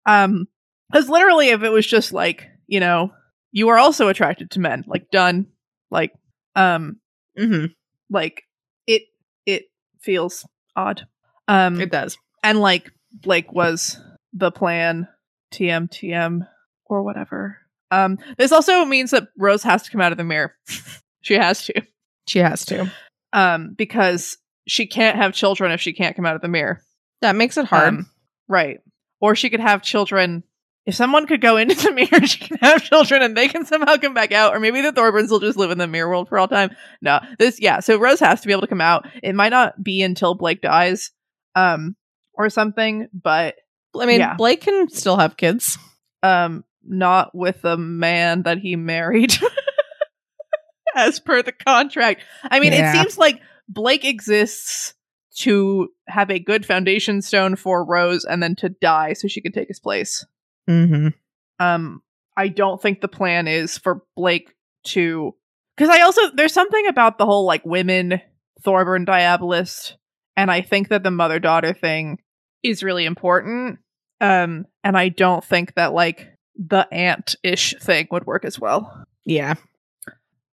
Um, because literally, if it was just like you know you are also attracted to men, like done, like um, Mhm. like it it feels odd. Um, it does. and like Blake was the plan, TM TM or whatever. Um, this also means that Rose has to come out of the mirror. she has to, She has to. um, because she can't have children if she can't come out of the mirror. That makes it hard. Um, right? Or she could have children. If someone could go into the mirror, she can have children and they can somehow come back out. Or maybe the Thorburns will just live in the mirror world for all time. No, this, yeah. So Rose has to be able to come out. It might not be until Blake dies, um, or something, but I mean, yeah. Blake can still have kids. um not with the man that he married as per the contract i mean Yeah. it seems like blake exists to have a good foundation stone for rose and then to die so she can take his place Mm-hmm. um i don't think the plan is for blake to because i also there's something about the whole like women thorburn diabolist and i think that the mother daughter thing is really important um and i don't think that like the aunt-ish thing would work as well Yeah.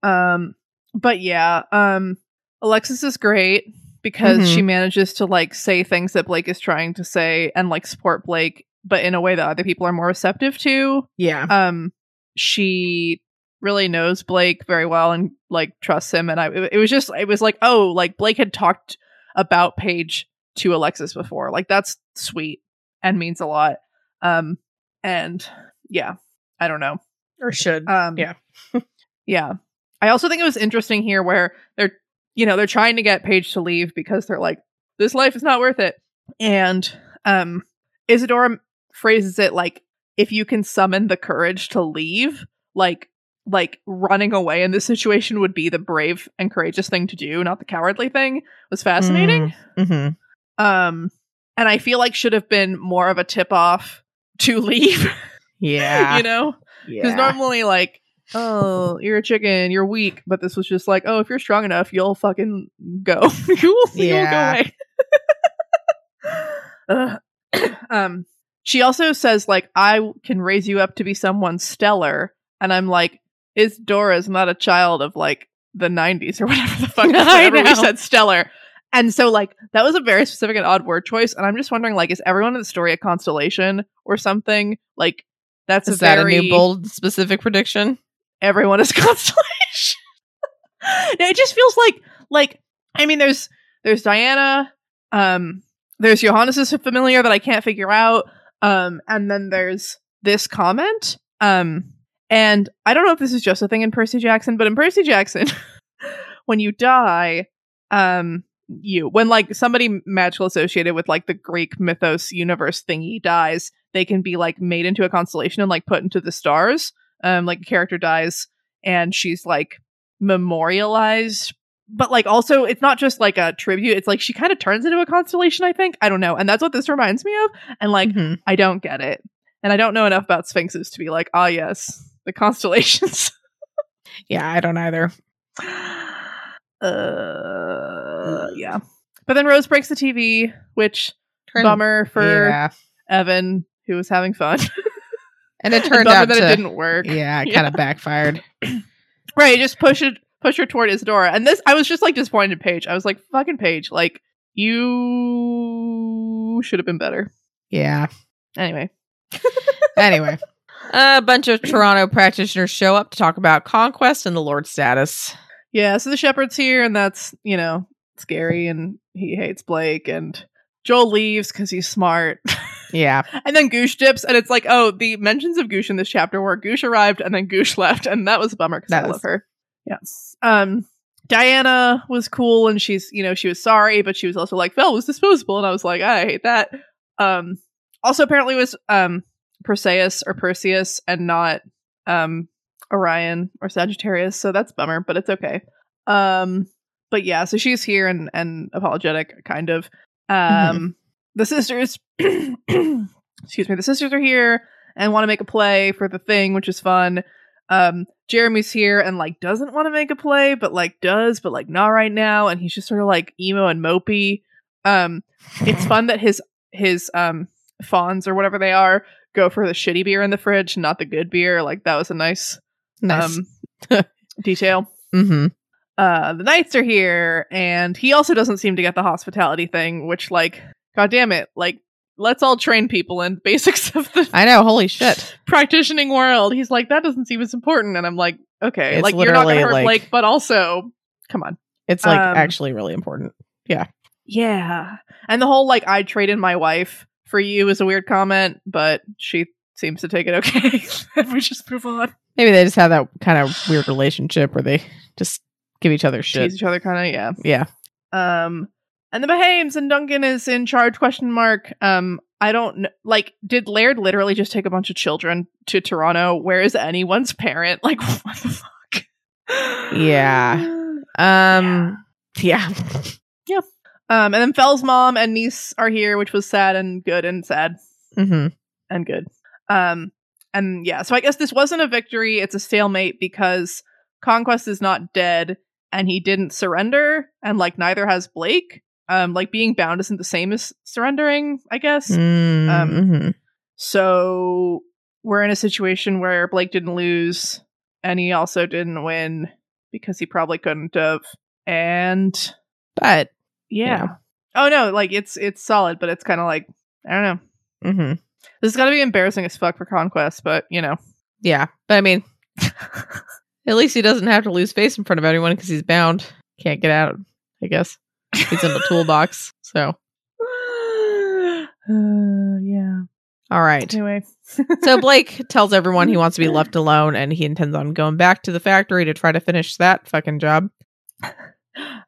um but yeah um alexis is great because Mhm. she manages to like say things that blake is trying to say and like support blake but in a way that other people are more receptive to Yeah. um she really knows blake very well and like trusts him and i it, it was just it was like oh like blake had talked about paige to alexis before like that's sweet and means a lot um and yeah i don't know or should. um Yeah. yeah i also think it was interesting here where they're you know they're trying to get paige to leave because they're like this life is not worth it and um Isadora phrases it like if you can summon the courage to leave, like like running away in this situation would be the brave and courageous thing to do, not the cowardly thing, was fascinating. Mm-hmm. Um and I feel like should have been more of a tip off to leave, Yeah. you know? Because yeah. normally, like, oh, you're a chicken, you're weak, but this was just like, oh, if you're strong enough, you'll fucking go. you'll, Yeah. you'll go away. Um, she also says like, I can raise you up to be someone stellar, and I'm like, Isadora's not a child of like the 90s or whatever the fuck? I whenever we said stellar. And so, like, that was a very specific and odd word choice. And I'm just wondering, like, is everyone in the story a constellation or something? Like, that's Is a that very a new bold specific prediction? everyone is constellation. No, it just feels like like I mean there's there's Diana, um there's Johannes's familiar that I can't figure out, um and then there's this comment. Um and I don't know if this is just a thing in Percy Jackson, but in Percy Jackson when you die, um you when like somebody magical associated with like the Greek mythos universe thingy dies, they can be like made into a constellation and like put into the stars. Um like a character dies and she's like memorialized but like also it's not just like a tribute it's like she kind of turns into a constellation i think i don't know and that's what this reminds me of and like Mhm. i don't get it and i don't know enough about sphinxes to be like ah yes the constellations Yeah, I don't either. uh yeah but then rose breaks the tv which Turn- bummer for yeah. evan who was having fun And it turned bummer out that to it didn't work Yeah, it Yeah. kind of backfired. Right, just push it push her toward Isadora. And this I was just like disappointed in Paige. I was like, fucking Paige, like you should have been better. Yeah. Anyway. Anyway, a bunch of Toronto practitioners show up to talk about conquest and the Lord status. Yeah, so the shepherd's here and that's, you know, scary and he hates Blake and Joel leaves because he's smart. Yeah. and then Goosh dips and it's like, oh, the mentions of Goosh in this chapter were Goosh arrived and then Goosh left, and that was a bummer because I was- love her. Yes. Um Diana was cool and she's, you know, she was sorry, but she was also like, Fell was disposable, and I was like, I hate that. Um also apparently it was um Perseus or Perseus and not um Orion or Sagittarius, so that's bummer, but it's okay. Um but yeah, so she's here and and apologetic kind of. Um the sisters excuse me, the sisters are here and want to make a play for the thing, which is fun. Um Jeremy's here and like doesn't want to make a play, but like does, but like not right now, and he's just sort of like emo and mopey. Um it's fun that his his um fawns or whatever they are go for the shitty beer in the fridge, not the good beer. Like that was a nice Nice. um detail. mm-hmm. Uh the knights are here, and he also doesn't seem to get the hospitality thing, which like, god damn it, like let's all train people in basics of the I know. Holy shit. practicing world. He's like, that doesn't seem as important. And I'm like, okay, It's like you're not gonna hurt like- Blake, but also come on. It's like Um, actually really important. Yeah. Yeah. And the whole like I trade in my wife for you is a weird comment, but she seems to take it okay. we just move on. Maybe they just have that kind of weird relationship where they just give each other shit. Tease each other kinda, yeah. Yeah. Um and the Behaims and Duncan is in charge question mark. Um I don't know like did Laird literally just take a bunch of children to Toronto? Where is anyone's parent? Like what the fuck? Yeah. Um. Yeah. Yeah. Um, and then Fell's mom and niece are here, which was sad and good and sad hmm and good. Um, and yeah, so I guess this wasn't a victory; it's a stalemate because Conquest is not dead, and he didn't surrender, and like neither has Blake. Um, like being bound isn't the same as surrendering, I guess. Mm-hmm. So we're in a situation where Blake didn't lose, and he also didn't win because he probably couldn't have. And But yeah. Oh no, like it's it's solid, but it's kind of like I don't know. hmm This is got to be embarrassing as fuck for Conquest, but you know. yeah. But I mean, at least he doesn't have to lose face in front of everyone because he's bound. Can't get out. I guess he's in the toolbox. So uh, yeah. all right. Anyway, So Blake tells everyone he wants to be left alone, and he intends on going back to the factory to try to finish that fucking job.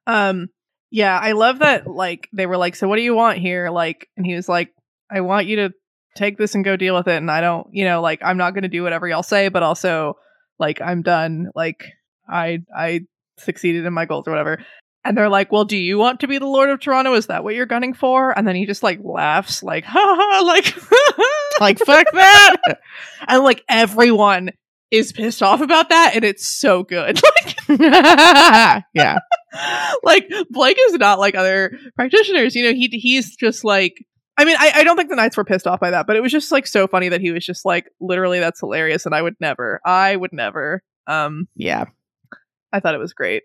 um, Yeah, I love that. Like they were like, "So what do you want here?" Like, and he was like, "I want you to take this and go deal with it." And I don't, you know, like I'm not going to do whatever y'all say, but also like I'm done. Like I I succeeded in my goals or whatever. And they're like, "Well, do you want to be the Lord of Toronto? Is that what you're gunning for?" And then he just like laughs, like, "Ha ha!" Like, Like fuck that. and like everyone is pissed off about that, and it's so good. Like Yeah. like Blake is not like other practitioners. You know, he he's just like. I mean, I, I don't think the Knights were pissed off by that, but it was just like so funny that he was just like, literally, that's hilarious, and I would never, I would never. Um, Yeah. I thought it was great.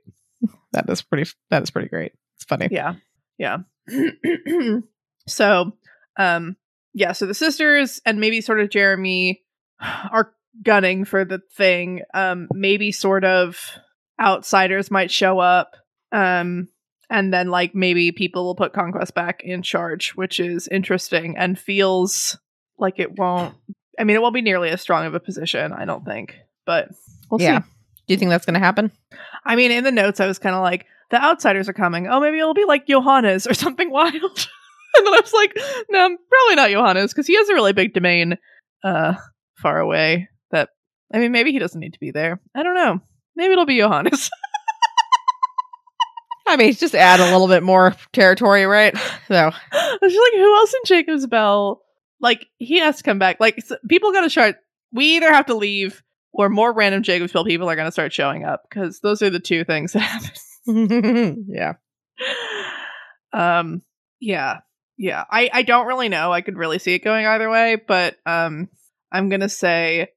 That is pretty that is pretty great. It's funny. Yeah, yeah. so, um, yeah. So the sisters and maybe sort of Jeremy are gunning for the thing. Um, maybe sort of outsiders might show up. Um, and then like maybe people will put Conquest back in charge, which is interesting and feels like it won't. I mean, it won't be nearly as strong of a position, I don't think, but we'll Yeah. see. Do you think that's gonna happen? I mean, in the notes, I was kind of like, the outsiders are coming. Oh, maybe it'll be like Johannes or something wild. and then I was like, no, probably not Johannes because he has a really big domain uh, far away. That I mean, maybe he doesn't need to be there. I don't know. Maybe it'll be Johannes. I mean, just add a little bit more territory, right? So I was just like, who else in Jacob's Bell? Like, he has to come back. Like, people got to start. We either have to leave or more random Jacob's Bell people are going to start showing up because those are the two things that happen. yeah. um yeah yeah i i don't really know i could really see it going either way but um i'm gonna say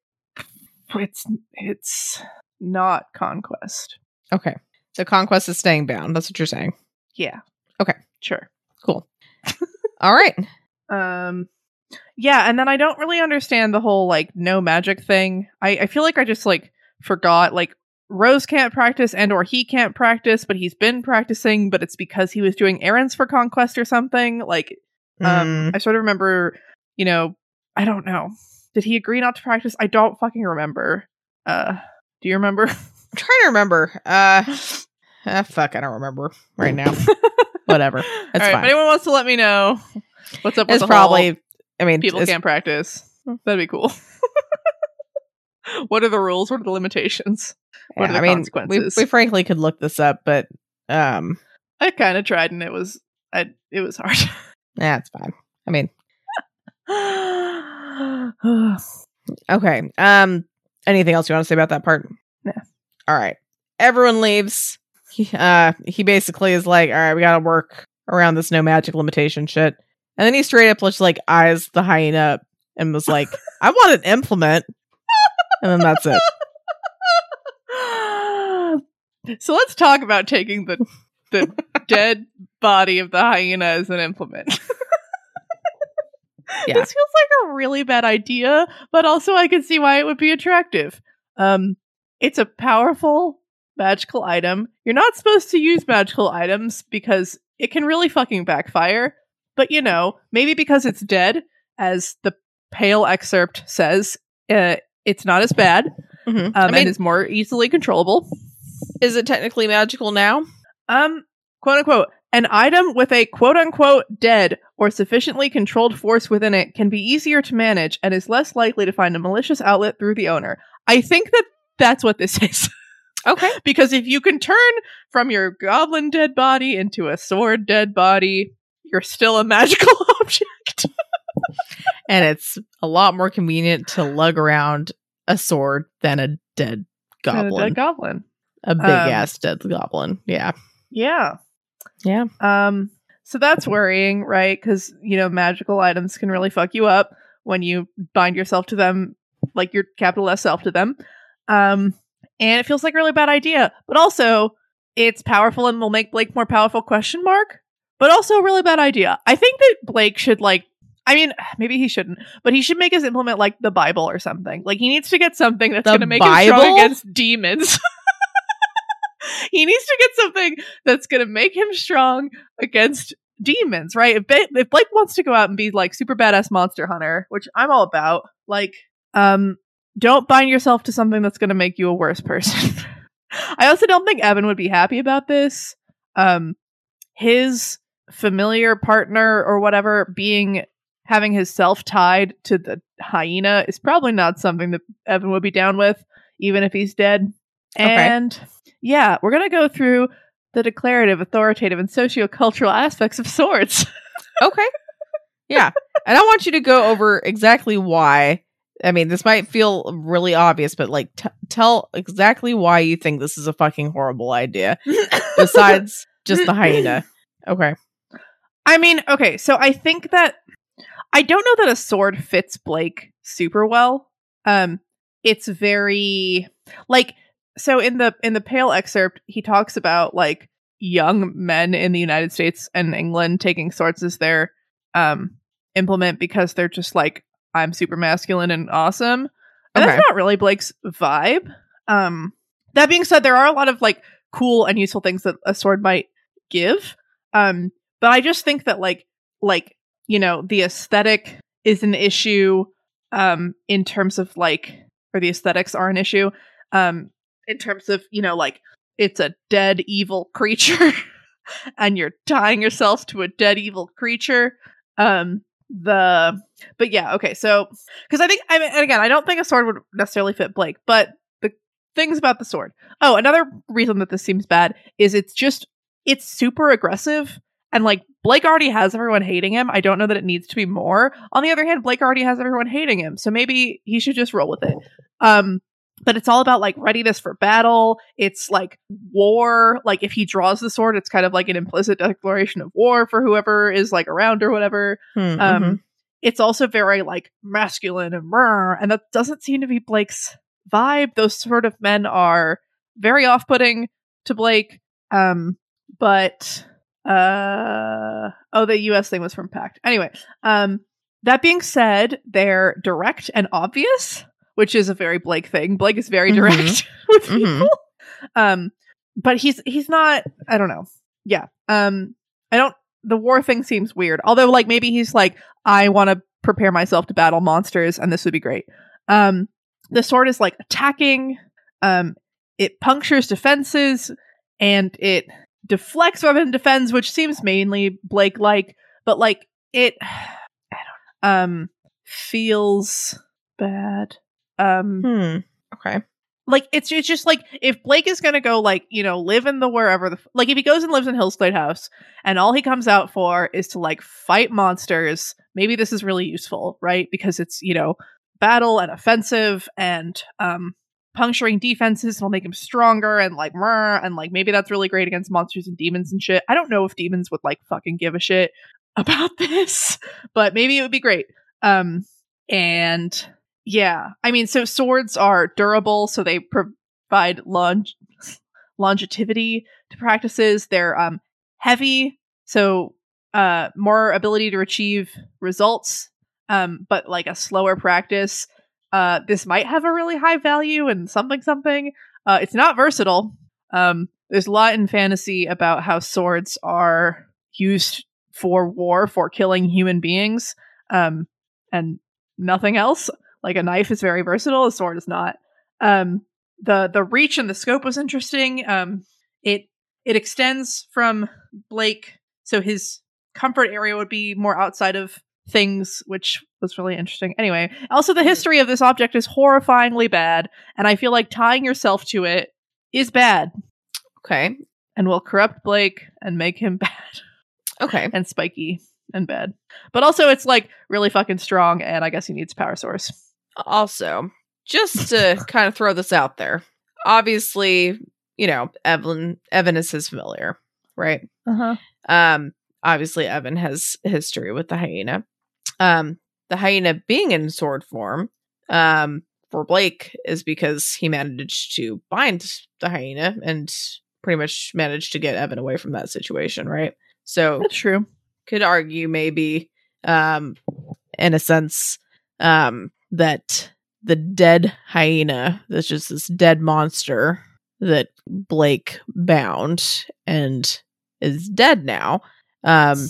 it's it's not conquest Okay. The conquest is staying bound. That's what you're saying. yeah Okay. sure Cool. All right. um yeah and then i don't really understand the whole like no magic thing i i feel like i just like forgot like rose can't practice and or he can't practice but he's been practicing but it's because he was doing errands for conquest or something like Um, Mm, I sort of remember, you know, I don't know. Did he agree not to practice? I don't fucking remember. Uh, do you remember? I'm trying to remember. Uh, ah, fuck, I don't remember right now. Whatever. That's All right, fine. If anyone wants to let me know what's up with It's the probably. whole I mean, people can't practice, that'd be cool. what are the rules? What are the limitations? What are the I mean, we, consequences? we frankly could look this up, but um, I kind of tried, and it was, I, it was hard. yeah, it's fine. I mean, okay. Um, anything else you want to say about that part? No. All right. Everyone leaves. He, uh, he basically is like, all right, we got to work around this no magic limitation shit. And then he straight up just like eyes the hyena up and was like, I want an implement. And then that's it. so let's talk about taking the the dead body of the hyena as an implement. Yeah. This feels like a really bad idea, but also I can see why it would be attractive. Um, it's a powerful magical item. You're not supposed to use magical items because it can really fucking backfire. But you know, maybe because it's dead, as the pale excerpt says, uh, it's not as bad Mhm. um, I mean, and is more easily controllable. is it technically magical now? Um, quote unquote, an item with a quote unquote dead or sufficiently controlled force within it can be easier to manage and is less likely to find a malicious outlet through the owner. I think that that's what this is. Okay. because if you can turn from your goblin dead body into a sword dead body, you're still a magical object. And it's a lot more convenient to lug around a sword than a dead And a goblin. dead goblin. a big Um, ass dead goblin. Yeah. Yeah. Yeah. Um, so that's worrying, right? Because you know, magical items can really fuck you up when you bind yourself to them, like your capital S self to them. Um, and it feels like a really bad idea. But also, it's powerful and will make Blake more powerful? Question mark. But also a really bad idea. I think that Blake should like. I mean, maybe he shouldn't, but he should make his implement like the Bible or something. Like he needs to get something that's going to make him strong against demons. he needs to get something that's going to make him strong against demons, right? If, ba- if Blake wants to go out and be like super badass monster hunter, which I'm all about, like, um, don't bind yourself to something that's going to make you a worse person. I also don't think Evan would be happy about this. Um, his familiar partner or whatever being having his self tied to the hyena is probably not something that Evan would be down with, even if he's dead. Okay. And yeah, we're gonna go through the declarative, authoritative, and sociocultural aspects of swords. Okay. Yeah. and I want you to go over exactly why. I mean, this might feel really obvious, but like, t- tell exactly why you think this is a fucking horrible idea, besides just the hyena. Okay. I mean, okay, so I think that I don't know that a sword fits Blake super well. Um it's very like so in the in the pale excerpt he talks about like young men in the United States and England taking swords as their um implement because they're just like I'm super masculine and awesome. And Okay. that's not really Blake's vibe. Um that being said there are a lot of like cool and useful things that a sword might give. Um but I just think that like like you know the aesthetic is an issue um in terms of like or the aesthetics are an issue um in terms of you know like it's a dead evil creature and you're tying yourself to a dead evil creature um the but yeah okay so because i think i mean and again i don't think a sword would necessarily fit blake but the things about the sword. Oh another reason that this seems bad is it's just it's super aggressive and like Blake already has everyone hating him. I don't know that it needs to be more. On the other hand, Blake already has everyone hating him. So maybe he should just roll with it. Um but it's all about like readiness for battle. It's like war. Like if he draws the sword, it's kind of like an implicit declaration of war for whoever is like around or whatever. Hmm, Um mhm. it's also very like masculine and rrr, and that doesn't seem to be Blake's vibe. Those sort of men are very off-putting to Blake. Um, but uh oh, the US thing was from Pact. Anyway, um that being said, they're direct and obvious, which is a very Blake thing. Blake is very Mhm. direct with Mhm. people. Um but he's he's not I don't know. Yeah. Um I don't the war thing seems weird. Although like maybe he's like I want to prepare myself to battle monsters and this would be great. Um the sword is like attacking um it punctures defenses and it deflects rather than defends which seems mainly Blake like but like it I don't um feels bad. Um Hmm. Okay. like it's it's just like if Blake is gonna go like you know live in the wherever the like if he goes and lives in Hillsglade House and all he comes out for is to like fight monsters, maybe this is really useful, right? Because it's you know battle and offensive and um puncturing defenses will make him stronger and like and like maybe that's really great against monsters and demons and shit. I don't know if demons would like fucking give a shit about this, but maybe it would be great. Um and yeah, I mean, so swords are durable, so they provide long- longevity to practices. They're um, heavy, so uh, more ability to achieve results, um, but like a slower practice. Uh, this might have a really high value and something something. Uh, it's not versatile. Um, there's a lot in fantasy about how swords are used for war, for killing human beings, um, and nothing else like a knife is very versatile a sword is not um the the reach and the scope was interesting um it it extends from blake so his comfort area would be more outside of things which was really interesting anyway also the history of this object is horrifyingly bad and i feel like tying yourself to it is bad Okay. and will corrupt blake and make him bad Okay. and spiky and bad but also it's like really fucking strong and i guess he needs power source Also, just to kind of throw this out there, obviously, you know, Evelyn Evan is his familiar, right? uh-huh Um, obviously Evan has history with the hyena. Um, the hyena being in sword form, um, for Blake is because he managed to bind the hyena and pretty much managed to get Evan away from that situation, right? So that's true could argue maybe um in a sense um that the dead hyena that's just this dead monster that blake bound and is dead now um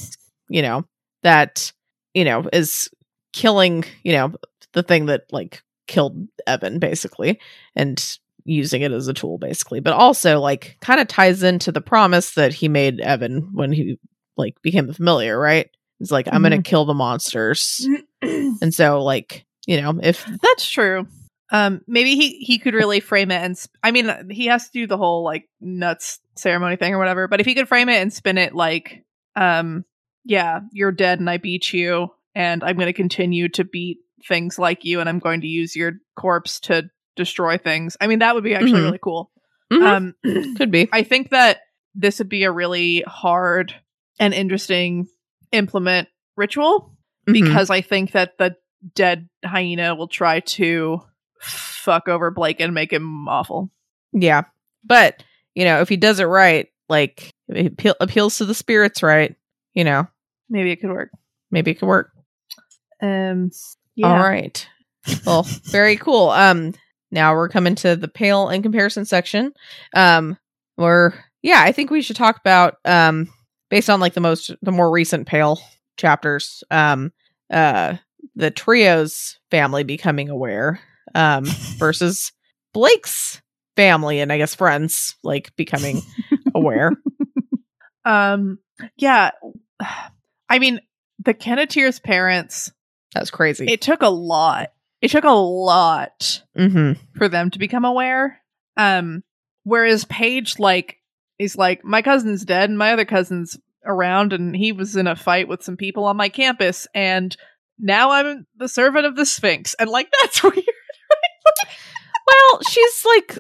you know that you know is killing you know the thing that like killed evan basically and using it as a tool basically but also like kind of ties into the promise that he made evan when he like became familiar right he's like i'm gonna kill the monsters and so like you know if That's true. Um, maybe he he could really frame it, and sp- I mean, he has to do the whole like nuts ceremony thing or whatever. But if he could frame it and spin it like, um, yeah, you're dead and I beat you, and I'm going to continue to beat things like you, and I'm going to use your corpse to destroy things. I mean, that would be actually Mhm. really cool. Mhm, Um, could be I think that this would be a really hard and interesting implement ritual Mhm. because I think that the dead hyena will try to fuck over Blake and make him awful. yeah but you know if he does it right like he appeal- appeals to the spirits right you know Maybe it could work. maybe it could work Um. Yeah. All right. Well, very cool. Um now we're coming to the pale in comparison section. Um where yeah, I think we should talk about um based on like the most the more recent pale chapters, um uh the trio's family becoming aware um versus Blake's family and I guess friends like becoming aware. Um. Yeah. I mean, the Kenneteers' parents. That's crazy. It took a lot. It took a lot mhm. for them to become aware. Um, whereas Paige, like, is like, my cousin's dead and my other cousin's around, and he was in a fight with some people on my campus, and now I'm the servant of the Sphinx, and like, that's weird. Well, she's like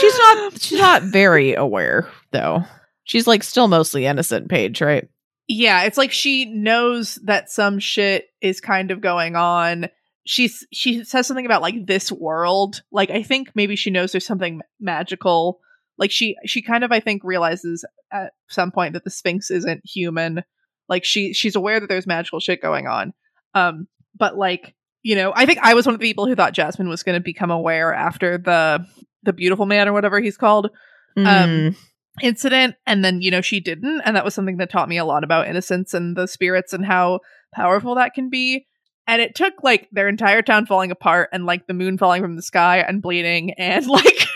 she's not she's not very aware though. She's like still mostly innocent, Paige, right? Yeah, it's like she knows that some shit is kind of going on. She's she says something about like this world. Like I think maybe she knows there's something magical. Like she she kind of I think realizes at some point that the Sphinx isn't human. Like she she's aware that there's magical shit going on. Um but like, you know, I think I was one of the people who thought Jasmine was going to become aware after the the beautiful man or whatever he's called Mm, incident and then you know she didn't and that was something that taught me a lot about innocence and the spirits and how powerful that can be. And it took like their entire town falling apart and like the moon falling from the sky and bleeding and like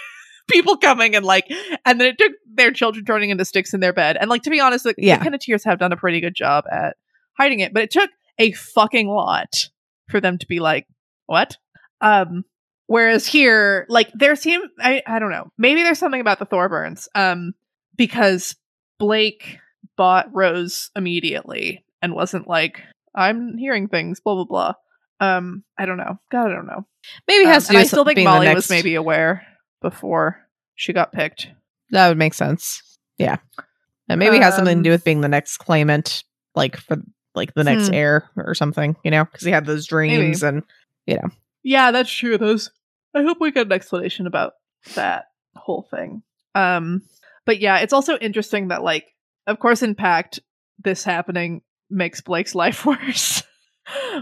people coming and like and then it took their children turning into sticks in their bed. And like to be honest the, Yeah. the Kenneteers have done a pretty good job at hiding it but it took a fucking lot for them to be like what? Um whereas here like there seem i i don't know maybe there's something about the thorburns um because blake bought rose immediately and wasn't like i'm hearing things blah blah blah um i don't know god i don't know maybe it Um, has to and do i still think molly next- was maybe aware before she got picked that would make sense. Yeah. And maybe it has something to Um, do with being the next claimant, like for like the next Hmm. heir or something, you know, because he had those dreams and you know. Yeah, that's true. Those. I hope we get an explanation about that whole thing. Um, but yeah, it's also interesting that, like, of course, in Pact, this happening makes Blake's life worse.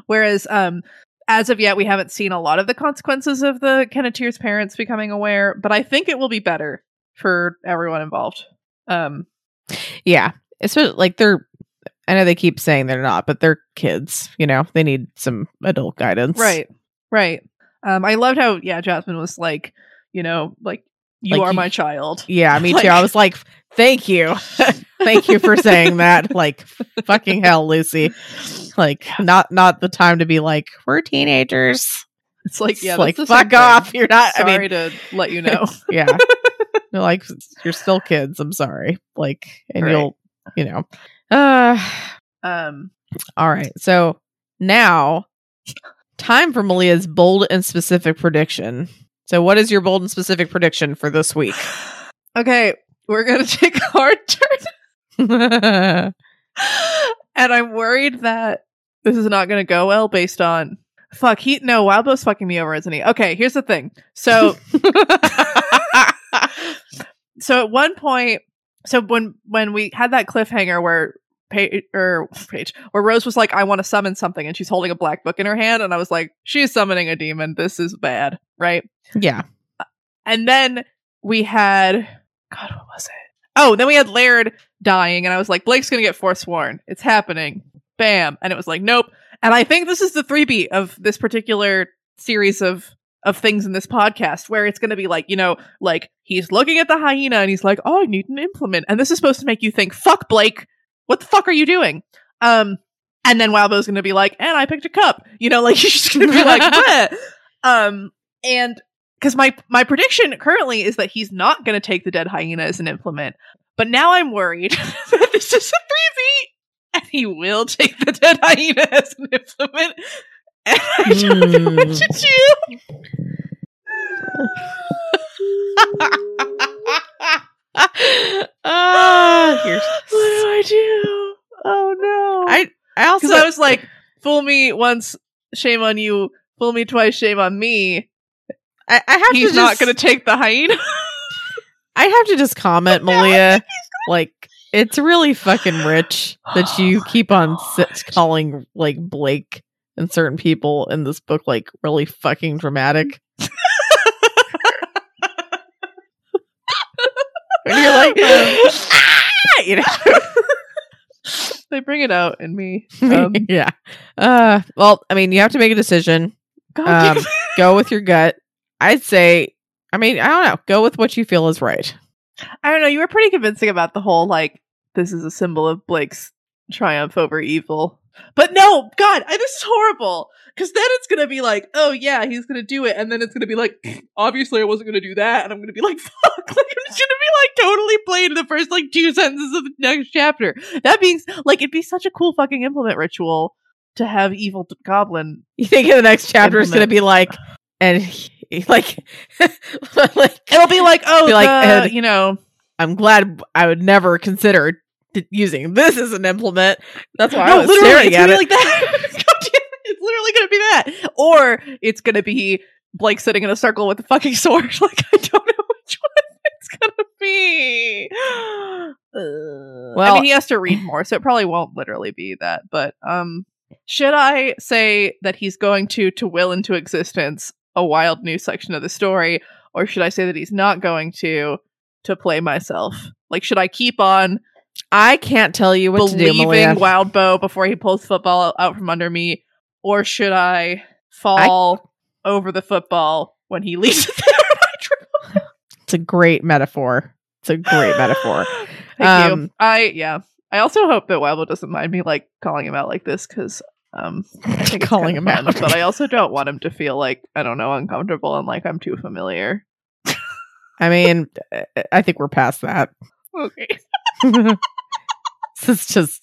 Whereas, um, as of yet, we haven't seen a lot of the consequences of the Kenneteers' parents becoming aware. But I think it will be better for everyone involved. Um, yeah. It's like they're I know they keep saying they're not, but they're kids, you know. They need some adult guidance. right, right. Um, I loved how yeah, Jasmine was like, you know, like you Like, are my child. Yeah, me Like- too. I was like, thank you. thank you for saying that. Like fucking hell, Lucy. Like not not the time to be like, we're teenagers. It's like yeah, It's like that's the same fuck off. You're not I Sorry mean to let you know. yeah. You're like you're still kids. I'm sorry. Like and Right. you'll you know. Uh um, all right. So now time for Malia's bold and specific prediction. So what is your bold and specific prediction for this week? okay, we're gonna take a hard turn, and I'm worried that this is not gonna go well based on. Fuck, he no Wildbow's fucking me over, isn't he? Okay, here's the thing. So, so at one point, so when when we had that cliffhanger where Paige or page where Rose was like, "I want to summon something," and she's holding a black book in her hand, and I was like, "She's summoning a demon. This is bad, right?" yeah. Uh, and then we had God, what was it? Oh, then we had Laird dying, and I was like, Blake's gonna get forsworn. It's happening. Bam. And it was like, nope. And I think this is the three beat of this particular series of of things in this podcast where it's going to be like, you know, like he's looking at the hyena and he's like, "Oh, I need an implement." And this is supposed to make you think, "Fuck Blake. What the fuck are you doing?" Um and then Wildbow's going to be like, "And I picked a cup." You know, like he's just going to be like, "Bleh." Um and cuz my my prediction currently is that he's not going to take the dead hyena as an implement. But now I'm worried that this is a 3V and he will take the dead hyena as an implement. And I don't know what to do. Ah, you're What do I do? Oh no. I I also I was like, fool me once, shame on you. Fool me twice, shame on me. I, I have He's to not going to take the hyena. I have to just comment, Malia. Like it's really fucking rich that you keep on s- calling like Blake and certain people in this book like really fucking dramatic. and you're like, ah! you know. they bring it out in me. Um, yeah. Uh. Well, I mean, you have to make a decision. Um, go with your gut. I'd say. I mean, I don't know. Go with what you feel is right. I don't know. You were pretty convincing about the whole like this is a symbol of Blake's triumph over evil. But no, God, I, this is horrible. Because then it's gonna be like, oh yeah, he's gonna do it, and then it's gonna be like, obviously I wasn't gonna do that, and I'm gonna be like, fuck, like it's gonna be like totally played in the first like two sentences of the next chapter. That being like, it'd be such a cool fucking implement ritual to have evil goblin. You think in the next chapter it's going to be like, and he- like, like It'll be like, oh, Be like, the- you know, I'm glad I would never consider using this as an implement. That's why I was literally, staring it's at it. like that. God damn it, it's literally gonna be that, or it's gonna be Blake sitting in a circle with a fucking sword. Like I don't know which one it's gonna be. well, I mean, he has to read more, so it probably won't literally be that. But um, should I say that he's going to to will into existence a wild new section of the story, or should I say that he's not going to to play myself? Like, should I keep on I can't tell you what to do, Malia. Wildbow before he pulls football out from under me, or should I fall over the football when he leaves it? It's a great metaphor. It's a great metaphor. Thank Um, you. I yeah. I also hope that Bow doesn't mind me like calling him out like this because um I think Calling him fun, out. but I also don't want him to feel like I don't know uncomfortable and like I'm too familiar. I mean, I- I think we're past that. Okay. this is just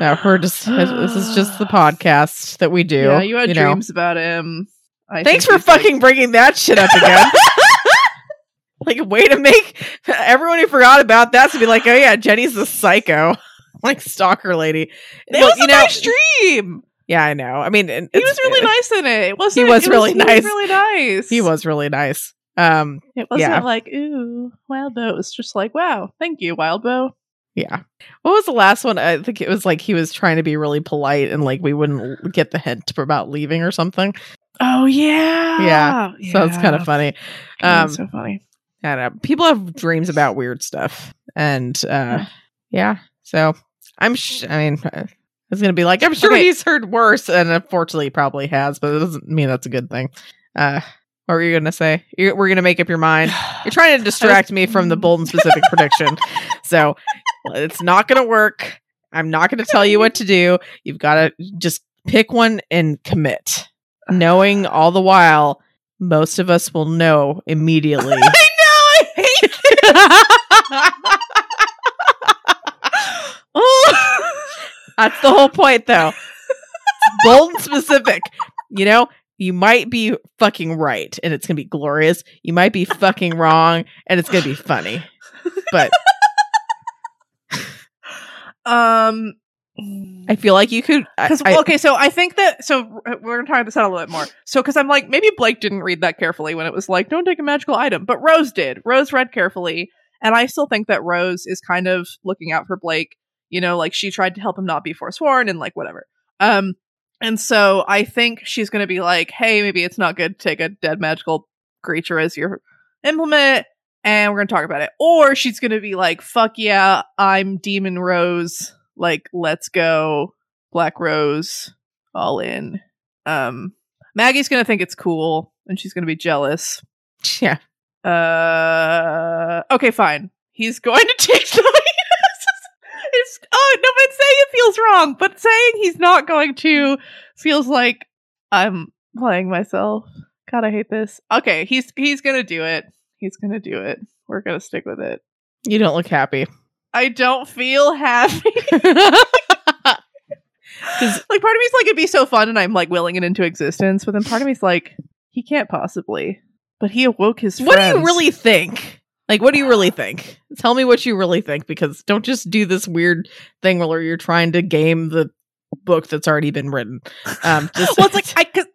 no, we're just this is just the podcast that we do. Yeah, you had know. dreams about him. I Thanks for he's, like- fucking bringing that shit up again. like, way to make everyone who forgot about that to be like, oh yeah, Jenny's the psycho, like stalker lady. It was a nice dream. Yeah, I know. I mean, and He was really nice in it. It wasn't. he was it really he nice. really nice. He was really nice. Um, It wasn't yeah. like ooh, Wildbow. It was just like wow, thank you, Wildbow. Yeah. What was the last one? I think it was like he was trying to be really polite and like we wouldn't get the hint about leaving or something. Oh yeah, Yeah, So it's kind of funny. Um, so funny. I don't know. People have dreams about weird stuff, and uh, yeah. So I'm. Sh- I mean, uh, it's gonna be like I'm sure Okay. he's heard worse, and unfortunately, he probably has, but it doesn't mean that's a good thing. Uh, what were you gonna say? You're, we're gonna make up your mind. You're trying to distract me from the bold and specific prediction, so it's not gonna work. I'm not gonna tell you what to do. You've got to just pick one and commit, knowing all the while. Most of us will know immediately. I know. I hate. That's the whole point, though. Bold and specific. You know, you might be fucking right and it's going to be glorious. You might be fucking wrong and it's going to be funny. But um. I feel like you could. I, I- okay, so I think that so uh, we're gonna talk this out a little bit more. So because I'm like maybe Blake didn't read that carefully when it was like don't take a magical item, but Rose did. Rose read carefully, and I still think that Rose is kind of looking out for Blake. You know, like she tried to help him not be forsworn and like whatever. Um, and so I think she's gonna be like, hey, maybe it's not good to take a dead magical creature as your implement. And we're gonna talk about it. Or she's gonna be like, fuck yeah, I'm Demon Rose. Like, let's go. Black Rose all in. Um Maggie's gonna think it's cool and she's going to be jealous. Yeah. Uh, okay, fine. He's going to take the. it's oh no, but saying it feels wrong. But saying he's not going to feels like I'm playing myself. God, I hate this. Okay, he's he's gonna do it. He's gonna do it. We're gonna stick with it. You don't look happy. I don't feel happy. like part of me's like it'd be so fun and I'm like willing it into existence, but then part of me's like, he can't possibly. But he awoke his what do you really think? Like, what do you really think? Tell me what you really think, because don't just do this weird thing where you're trying to game the book that's already been written. Um, just- well, it's like I could,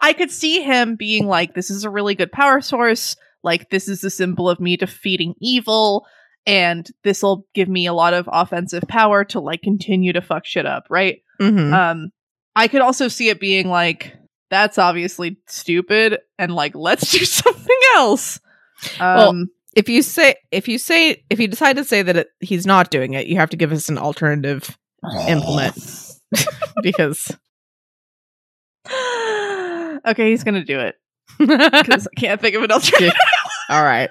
I could see him being like, "This is a really good power source. Like, this is a symbol of me defeating evil, and this will give me a lot of offensive power to like continue to fuck shit up." Right? Mhm. Um, I could also see it being like, "That's obviously stupid," and like, let's do something else. Well, Um, if you say if you say if you decide to say that it, he's not doing it, you have to give us an alternative implement because okay, he's gonna do it because I can't think of an alternative. All right,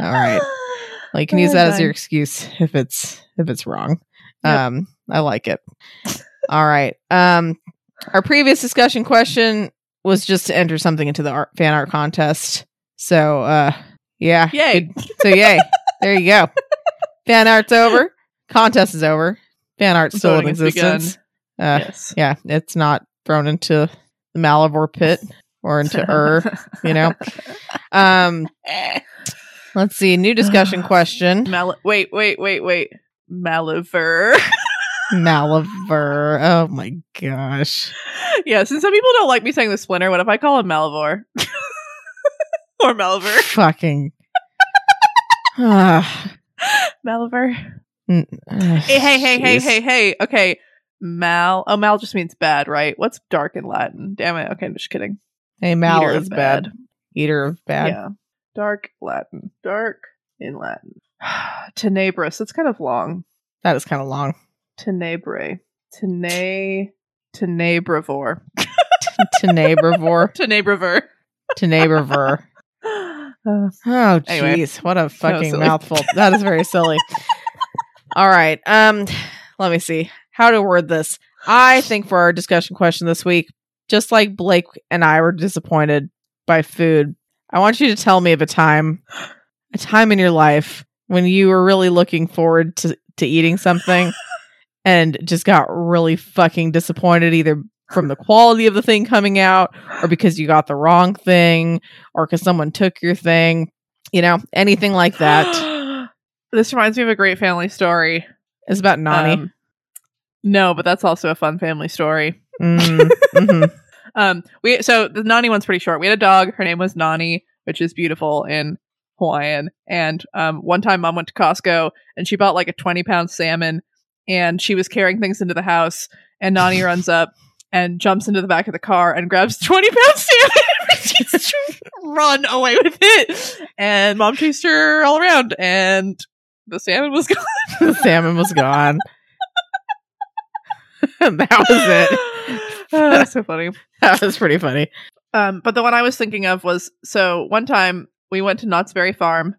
all right. Well, you can use that as your excuse if it's if it's wrong. Yep. Um, I like it. All right. Um, our previous discussion question was just to enter something into the art, fan art contest. So, uh, yeah. Yay. So, yay. there you go. Fan art's over. Contest is over. Fan art's still in Voting has begun. existence. Uh, yes. yeah, it's not thrown into the Malivore pit or into Ur. you know. Um, let's see. New discussion question. Mal- wait, wait, wait, wait. Maliver. Malivore. Oh my gosh. yeah, since some people don't like me saying the splinter, what if I call him Malivore? or Maliver. Fucking. Maliver. mm, Hey, hey, hey, hey, hey, hey. Okay. Mal. Oh, Mal just means bad, right? What's dark in Latin? Damn it. Okay, I'm just kidding. Hey, Mal Eater is bad. Eater of bad. Yeah. Dark Latin. Dark in Latin. Tenebrous. It's kind of long. That is kind of long. Tenebrae. Tene. Tenebrivore. Tenebrivore. Tenebrivore. Tenebrivore. Uh, Oh Anyway. jeez, what a fucking silly. mouthful. That is very silly. All right. Um let me see how to word this. I think for our discussion question this week, just like Blake and I were disappointed by food, I want you to tell me of a time a time in your life when you were really looking forward to to eating something and just got really fucking disappointed either from the quality of the thing coming out or because you got the wrong thing or because someone took your thing, you know, anything like that. this reminds me of a great family story. It's about Nani. Um, no, but that's also a fun family story. Mm, mhm. Um, we so the Nani one's pretty short. We had a dog. Her name was Nani, which is beautiful in Hawaiian. And um, one time, mom went to Costco and she bought like a twenty pound salmon, and she was carrying things into the house. And Nani runs up and jumps into the back of the car and grabs twenty pound salmon to run away with it. And mom chased her all around, and the salmon was gone. the salmon was gone. that was it. Oh, that's so funny. That was pretty funny. Um, but the one I was thinking of was so one time we went to Knott's Berry Farm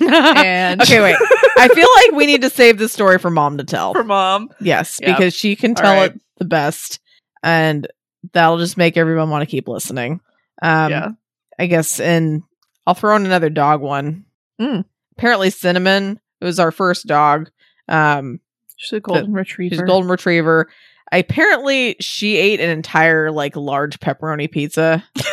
and okay, wait. I feel like we need to save this story for mom to tell. for mom. yes, Yeah. because she can tell right. it the best, and that'll just make everyone want to keep listening. Um, yeah. I guess, and I'll throw in another dog one. Mm. Apparently, Cinnamon. It was our first dog. Um, She's a golden retriever. she's a golden retriever. Apparently, she ate an entire like large pepperoni pizza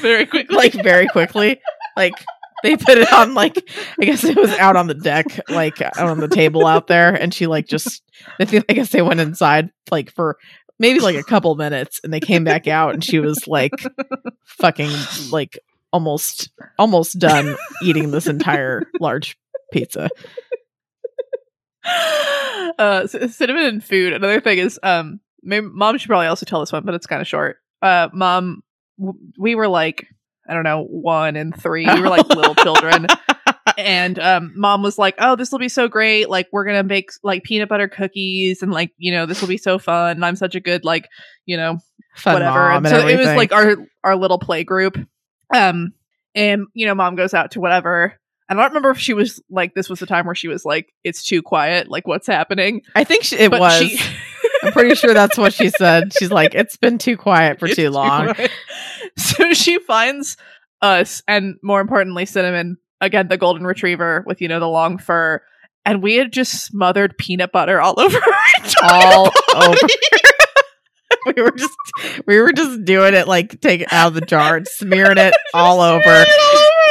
very quickly. like very quickly. like they put it on like I guess it was out on the deck, like out on the table out there, and she like just I think I guess they went inside like for maybe like a couple minutes, and they came back out, and she was like fucking like almost almost done eating this entire large pizza. Uh, cinnamon and food. Another thing is, um, mom should probably also tell this one, but it's kind of short. Uh, mom, w- we were like, I don't know, one and three. We were like little children. and um, mom was like, "Oh, this will be so great! Like, we're gonna make like peanut butter cookies, and like, you know, this will be so fun. And I'm such a good like, you know, Fun whatever. mom And and so it was like our our little play group. Um, and you know, mom goes out to whatever. And I don't remember if she was like this was the time where she was like, "It's too quiet. Like, what's happening?" I think she, it But was. she- I'm pretty sure that's what she said. She's like, it's been too quiet for It's too long. So she finds us, and more importantly, Cinnamon again, the golden retriever with you know the long fur, and we had just smothered peanut butter all over her All body. over. we were just we were just doing it like take it out of the jar and smearing it all over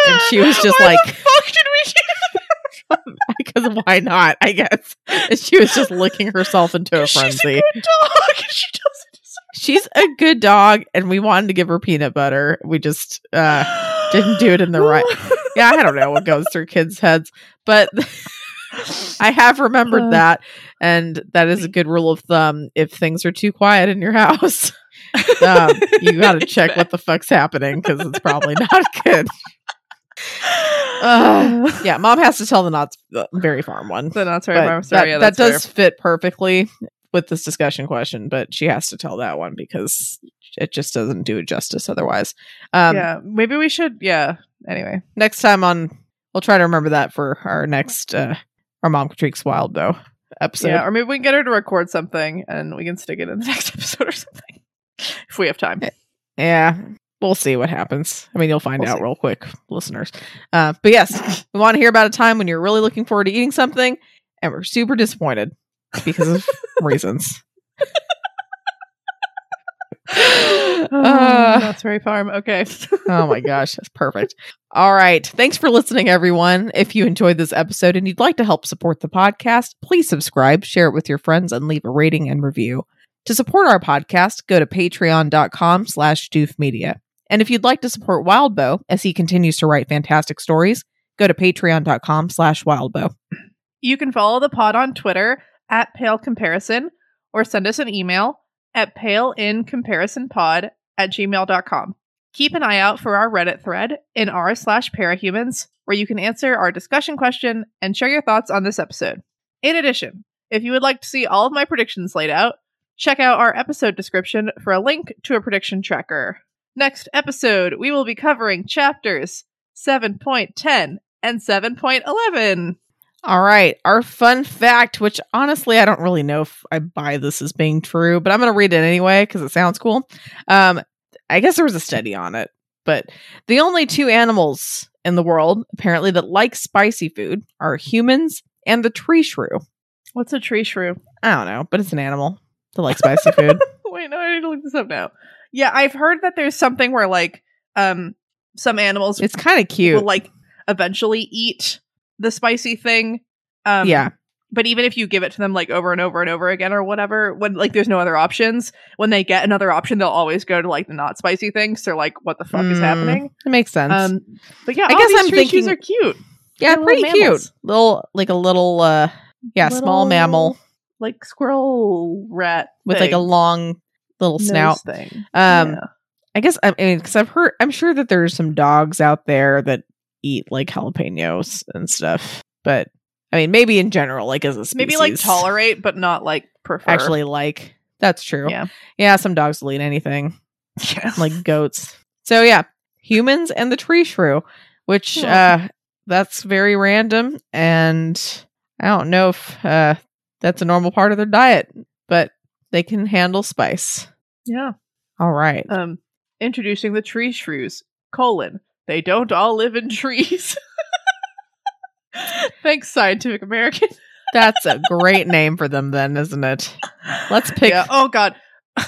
And she was just Why like- because why not? I guess and she was just licking herself into a frenzy. She's a good dog. She doesn't She's a good dog, and we wanted to give her peanut butter. We just uh didn't do it in the right. Yeah, I don't know what goes through kids' heads, but I have remembered Uh. that, and that is a good rule of thumb. If things are too quiet in your house, um, you got to check what the fuck's happening because it's probably not good. Uh, yeah, mom has to tell the Knott's Berry Farm one. The Knott's Berry Farm story. that, yeah, that does fit perfectly with this discussion question, but she has to tell that one because it just doesn't do it justice otherwise. Um, yeah, maybe we should. Yeah. Anyway, Next time on, we'll try to remember that for our next uh, our mom creaks wild though episode. yeah, or maybe we can get her to record something and we can stick it in the next episode or something if we have time. Yeah, we'll see what happens. I mean, you'll find We'll out see. real quick, listeners. Uh, but yes, we want to hear about a time when you're really looking forward to eating something and we're super disappointed because of reasons. Uh. That's very farm. Okay. oh my gosh, that's perfect. All right. Thanks for listening, everyone. If you enjoyed this episode and you'd like to help support the podcast, please subscribe, share it with your friends, and leave a rating and review. To support our podcast, go to patreon.com slash doofmedia. And if you'd like to support Wildbow as he continues to write fantastic stories, go to patreon.com slash wildbow. You can follow the pod on Twitter at Pale Comparison or send us an email at paleincomparisonpod at gmail.com. Keep an eye out for our Reddit thread in r slash parahumans, where you can answer our discussion question and share your thoughts on this episode. In addition, if you would like to see all of my predictions laid out, check out our episode description for a link to a prediction tracker. Next episode, we will be covering chapters 7.10 and 7.11. All right. Our fun fact, which honestly, I don't really know if I buy this as being true, but I'm going to read it anyway because it sounds cool. Um, I guess there was a study on it, but the only two animals in the world apparently that like spicy food are humans and the tree shrew. What's a tree shrew? I don't know, but it's an animal that likes spicy food. Wait, no, I need to look this up now. Yeah, I've heard that there's something where like um some animals It's kind of cute. will like eventually eat the spicy thing. Um yeah. But even if you give it to them like over and over and over again or whatever, when like there's no other options, when they get another option, they'll always go to like the not spicy thing. So they're like, what the fuck is Mm, happening? It makes sense. Um, but yeah, I guess these I'm thinking- are cute, yeah, they're pretty little cute. mammals. Little, like a little, uh, yeah, small Little mammal like squirrel rat with like a thing. long little Nose snout. thing. Um, Yeah. I guess I mean because I've heard I'm sure that there's some dogs out there that eat like jalapenos and stuff, but I mean maybe in general, like as a species, maybe like tolerate, but not like prefer. Actually, like that's true. Yeah. yeah. Some dogs will eat anything, yeah. like goats. So yeah, humans and the tree shrew, which Yeah. uh that's very random, and I don't know if uh that's a normal part of their diet, but they can handle spice. Yeah. All right. Um, introducing the tree shrews. Colon. They don't all live in trees. Thanks, Scientific American. That's a great name for them, then, isn't it? Let's pick- Yeah. Oh God.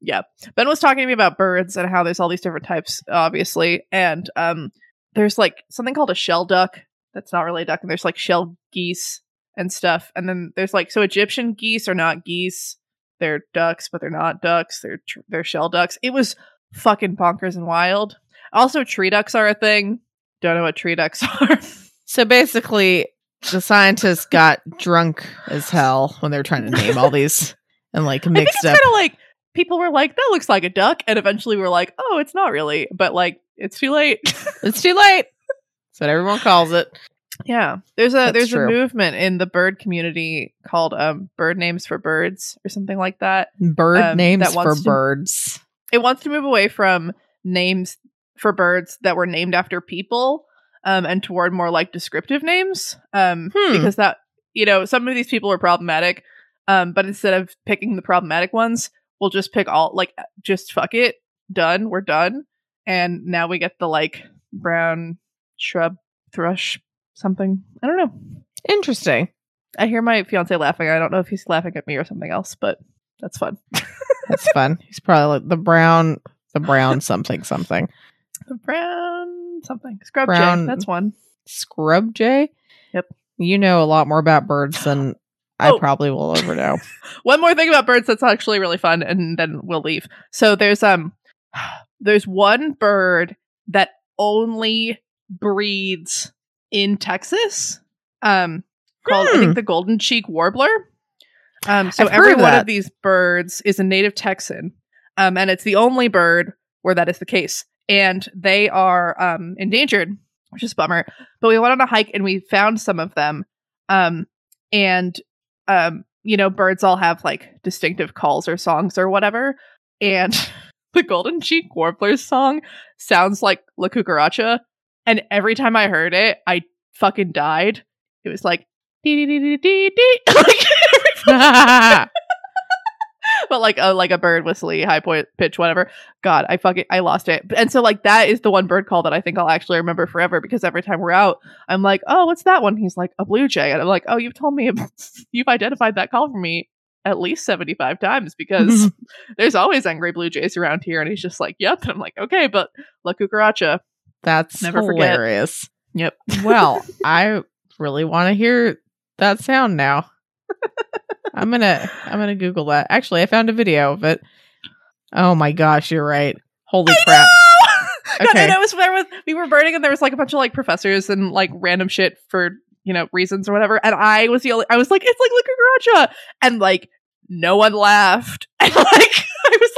yeah. Ben was talking to me about birds and how there's all these different types, obviously, and um, there's like something called a shelduck. That's not really a duck, and there's like shell geese and stuff, and then there's like so Egyptian geese are not geese. They're ducks, but they're not ducks. They're tr- they're shelducks. It was fucking bonkers and wild. Also, tree ducks are a thing. Don't know what tree ducks are. So basically, the scientists got drunk as hell when they were trying to name all these and like I think it's mixed up. kind of like people were like, "That looks like a duck," and eventually we're like, "Oh, it's not really," but like it's too late. It's too late. That's what everyone calls it. Yeah, there's a That's there's true. a movement in the bird community called um, bird names for birds or something like that. Bird Um, names that for to- birds. It wants to move away from names for birds that were named after people um, and toward more like descriptive names um, Hmm. because that you know some of these people are problematic. Um, but instead of picking the problematic ones, we'll just pick all like just fuck it, done, we're done, and now we get the like brown shrub thrush something. I don't know. Interesting. I hear my fiance laughing. I don't know if he's laughing at me or something else, but that's fun. That's fun. He's probably like the brown, the brown something something. The brown something. Scrub Brown- jay. That's one. Scrub jay. Yep. You know a lot more about birds than I Oh. probably will ever know. One more thing about birds that's actually really fun, and then we'll leave. So there's um there's one bird that only breeds in Texas. Um called I Hmm. think the golden cheek warbler. Um so I've every one of these birds is a native Texan. Um and it's the only bird where that is the case. And they are um endangered, which is a bummer. But we went on a hike and we found some of them. Um and um you know birds all have like distinctive calls or songs or whatever and the golden cheek warbler's song sounds like la cucaracha and every time i heard it i fucking died. It was like dee dee dee dee dee dee. Like That's but like a like a bird whistly high point pitch whatever. God i fucking i lost it. And so like that is the one bird call that i think i'll actually remember forever because every time we're out i'm like oh what's that one? He's like a blue jay. And i'm like oh you've told me you've identified that call for me at least 75 times because there's always angry blue jays around here. And he's just like yep and i'm like okay but la cucaracha Never forget. hilarious. Yep. Well, I really want to hear that sound now. I'm gonna I'm gonna Google that. Actually, I found a video of it. Oh my gosh, you're right. Holy crap! God, Okay. it was there was we were burning and there was like a bunch of like professors and like random shit for you know reasons or whatever and i was the only i was like it's like la cucaracha and like no one laughed and like i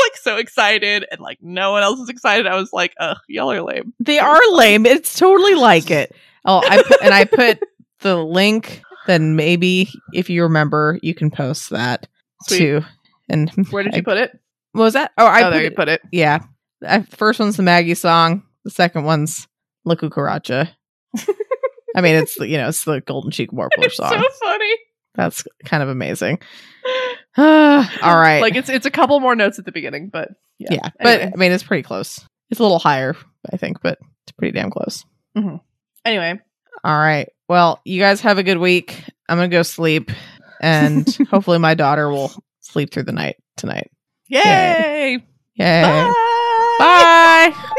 like so excited and like no one else is excited i was like ugh y'all are lame They are lame. It's totally like it. Oh, I put, and I put the link. Then maybe if you remember, you can post that Sweet. too. And where did I- you put it What was that? Oh, I oh put there you it- put it Yeah. Uh, first one's the Maggie song. The second one's La Cucaracha. I mean, it's you know it's the Golden Cheek Warbler song. so funny That's kind of amazing. All right, like it's it's a couple more notes at the beginning but yeah, yeah, but Anyway. I mean, it's pretty close. It's a little higher, I think, but it's pretty damn close. Mm-hmm. anyway All right. Well, you guys have a good week. I'm gonna go sleep, and hopefully, my daughter will sleep through the night tonight. yay Yay! Bye. Bye.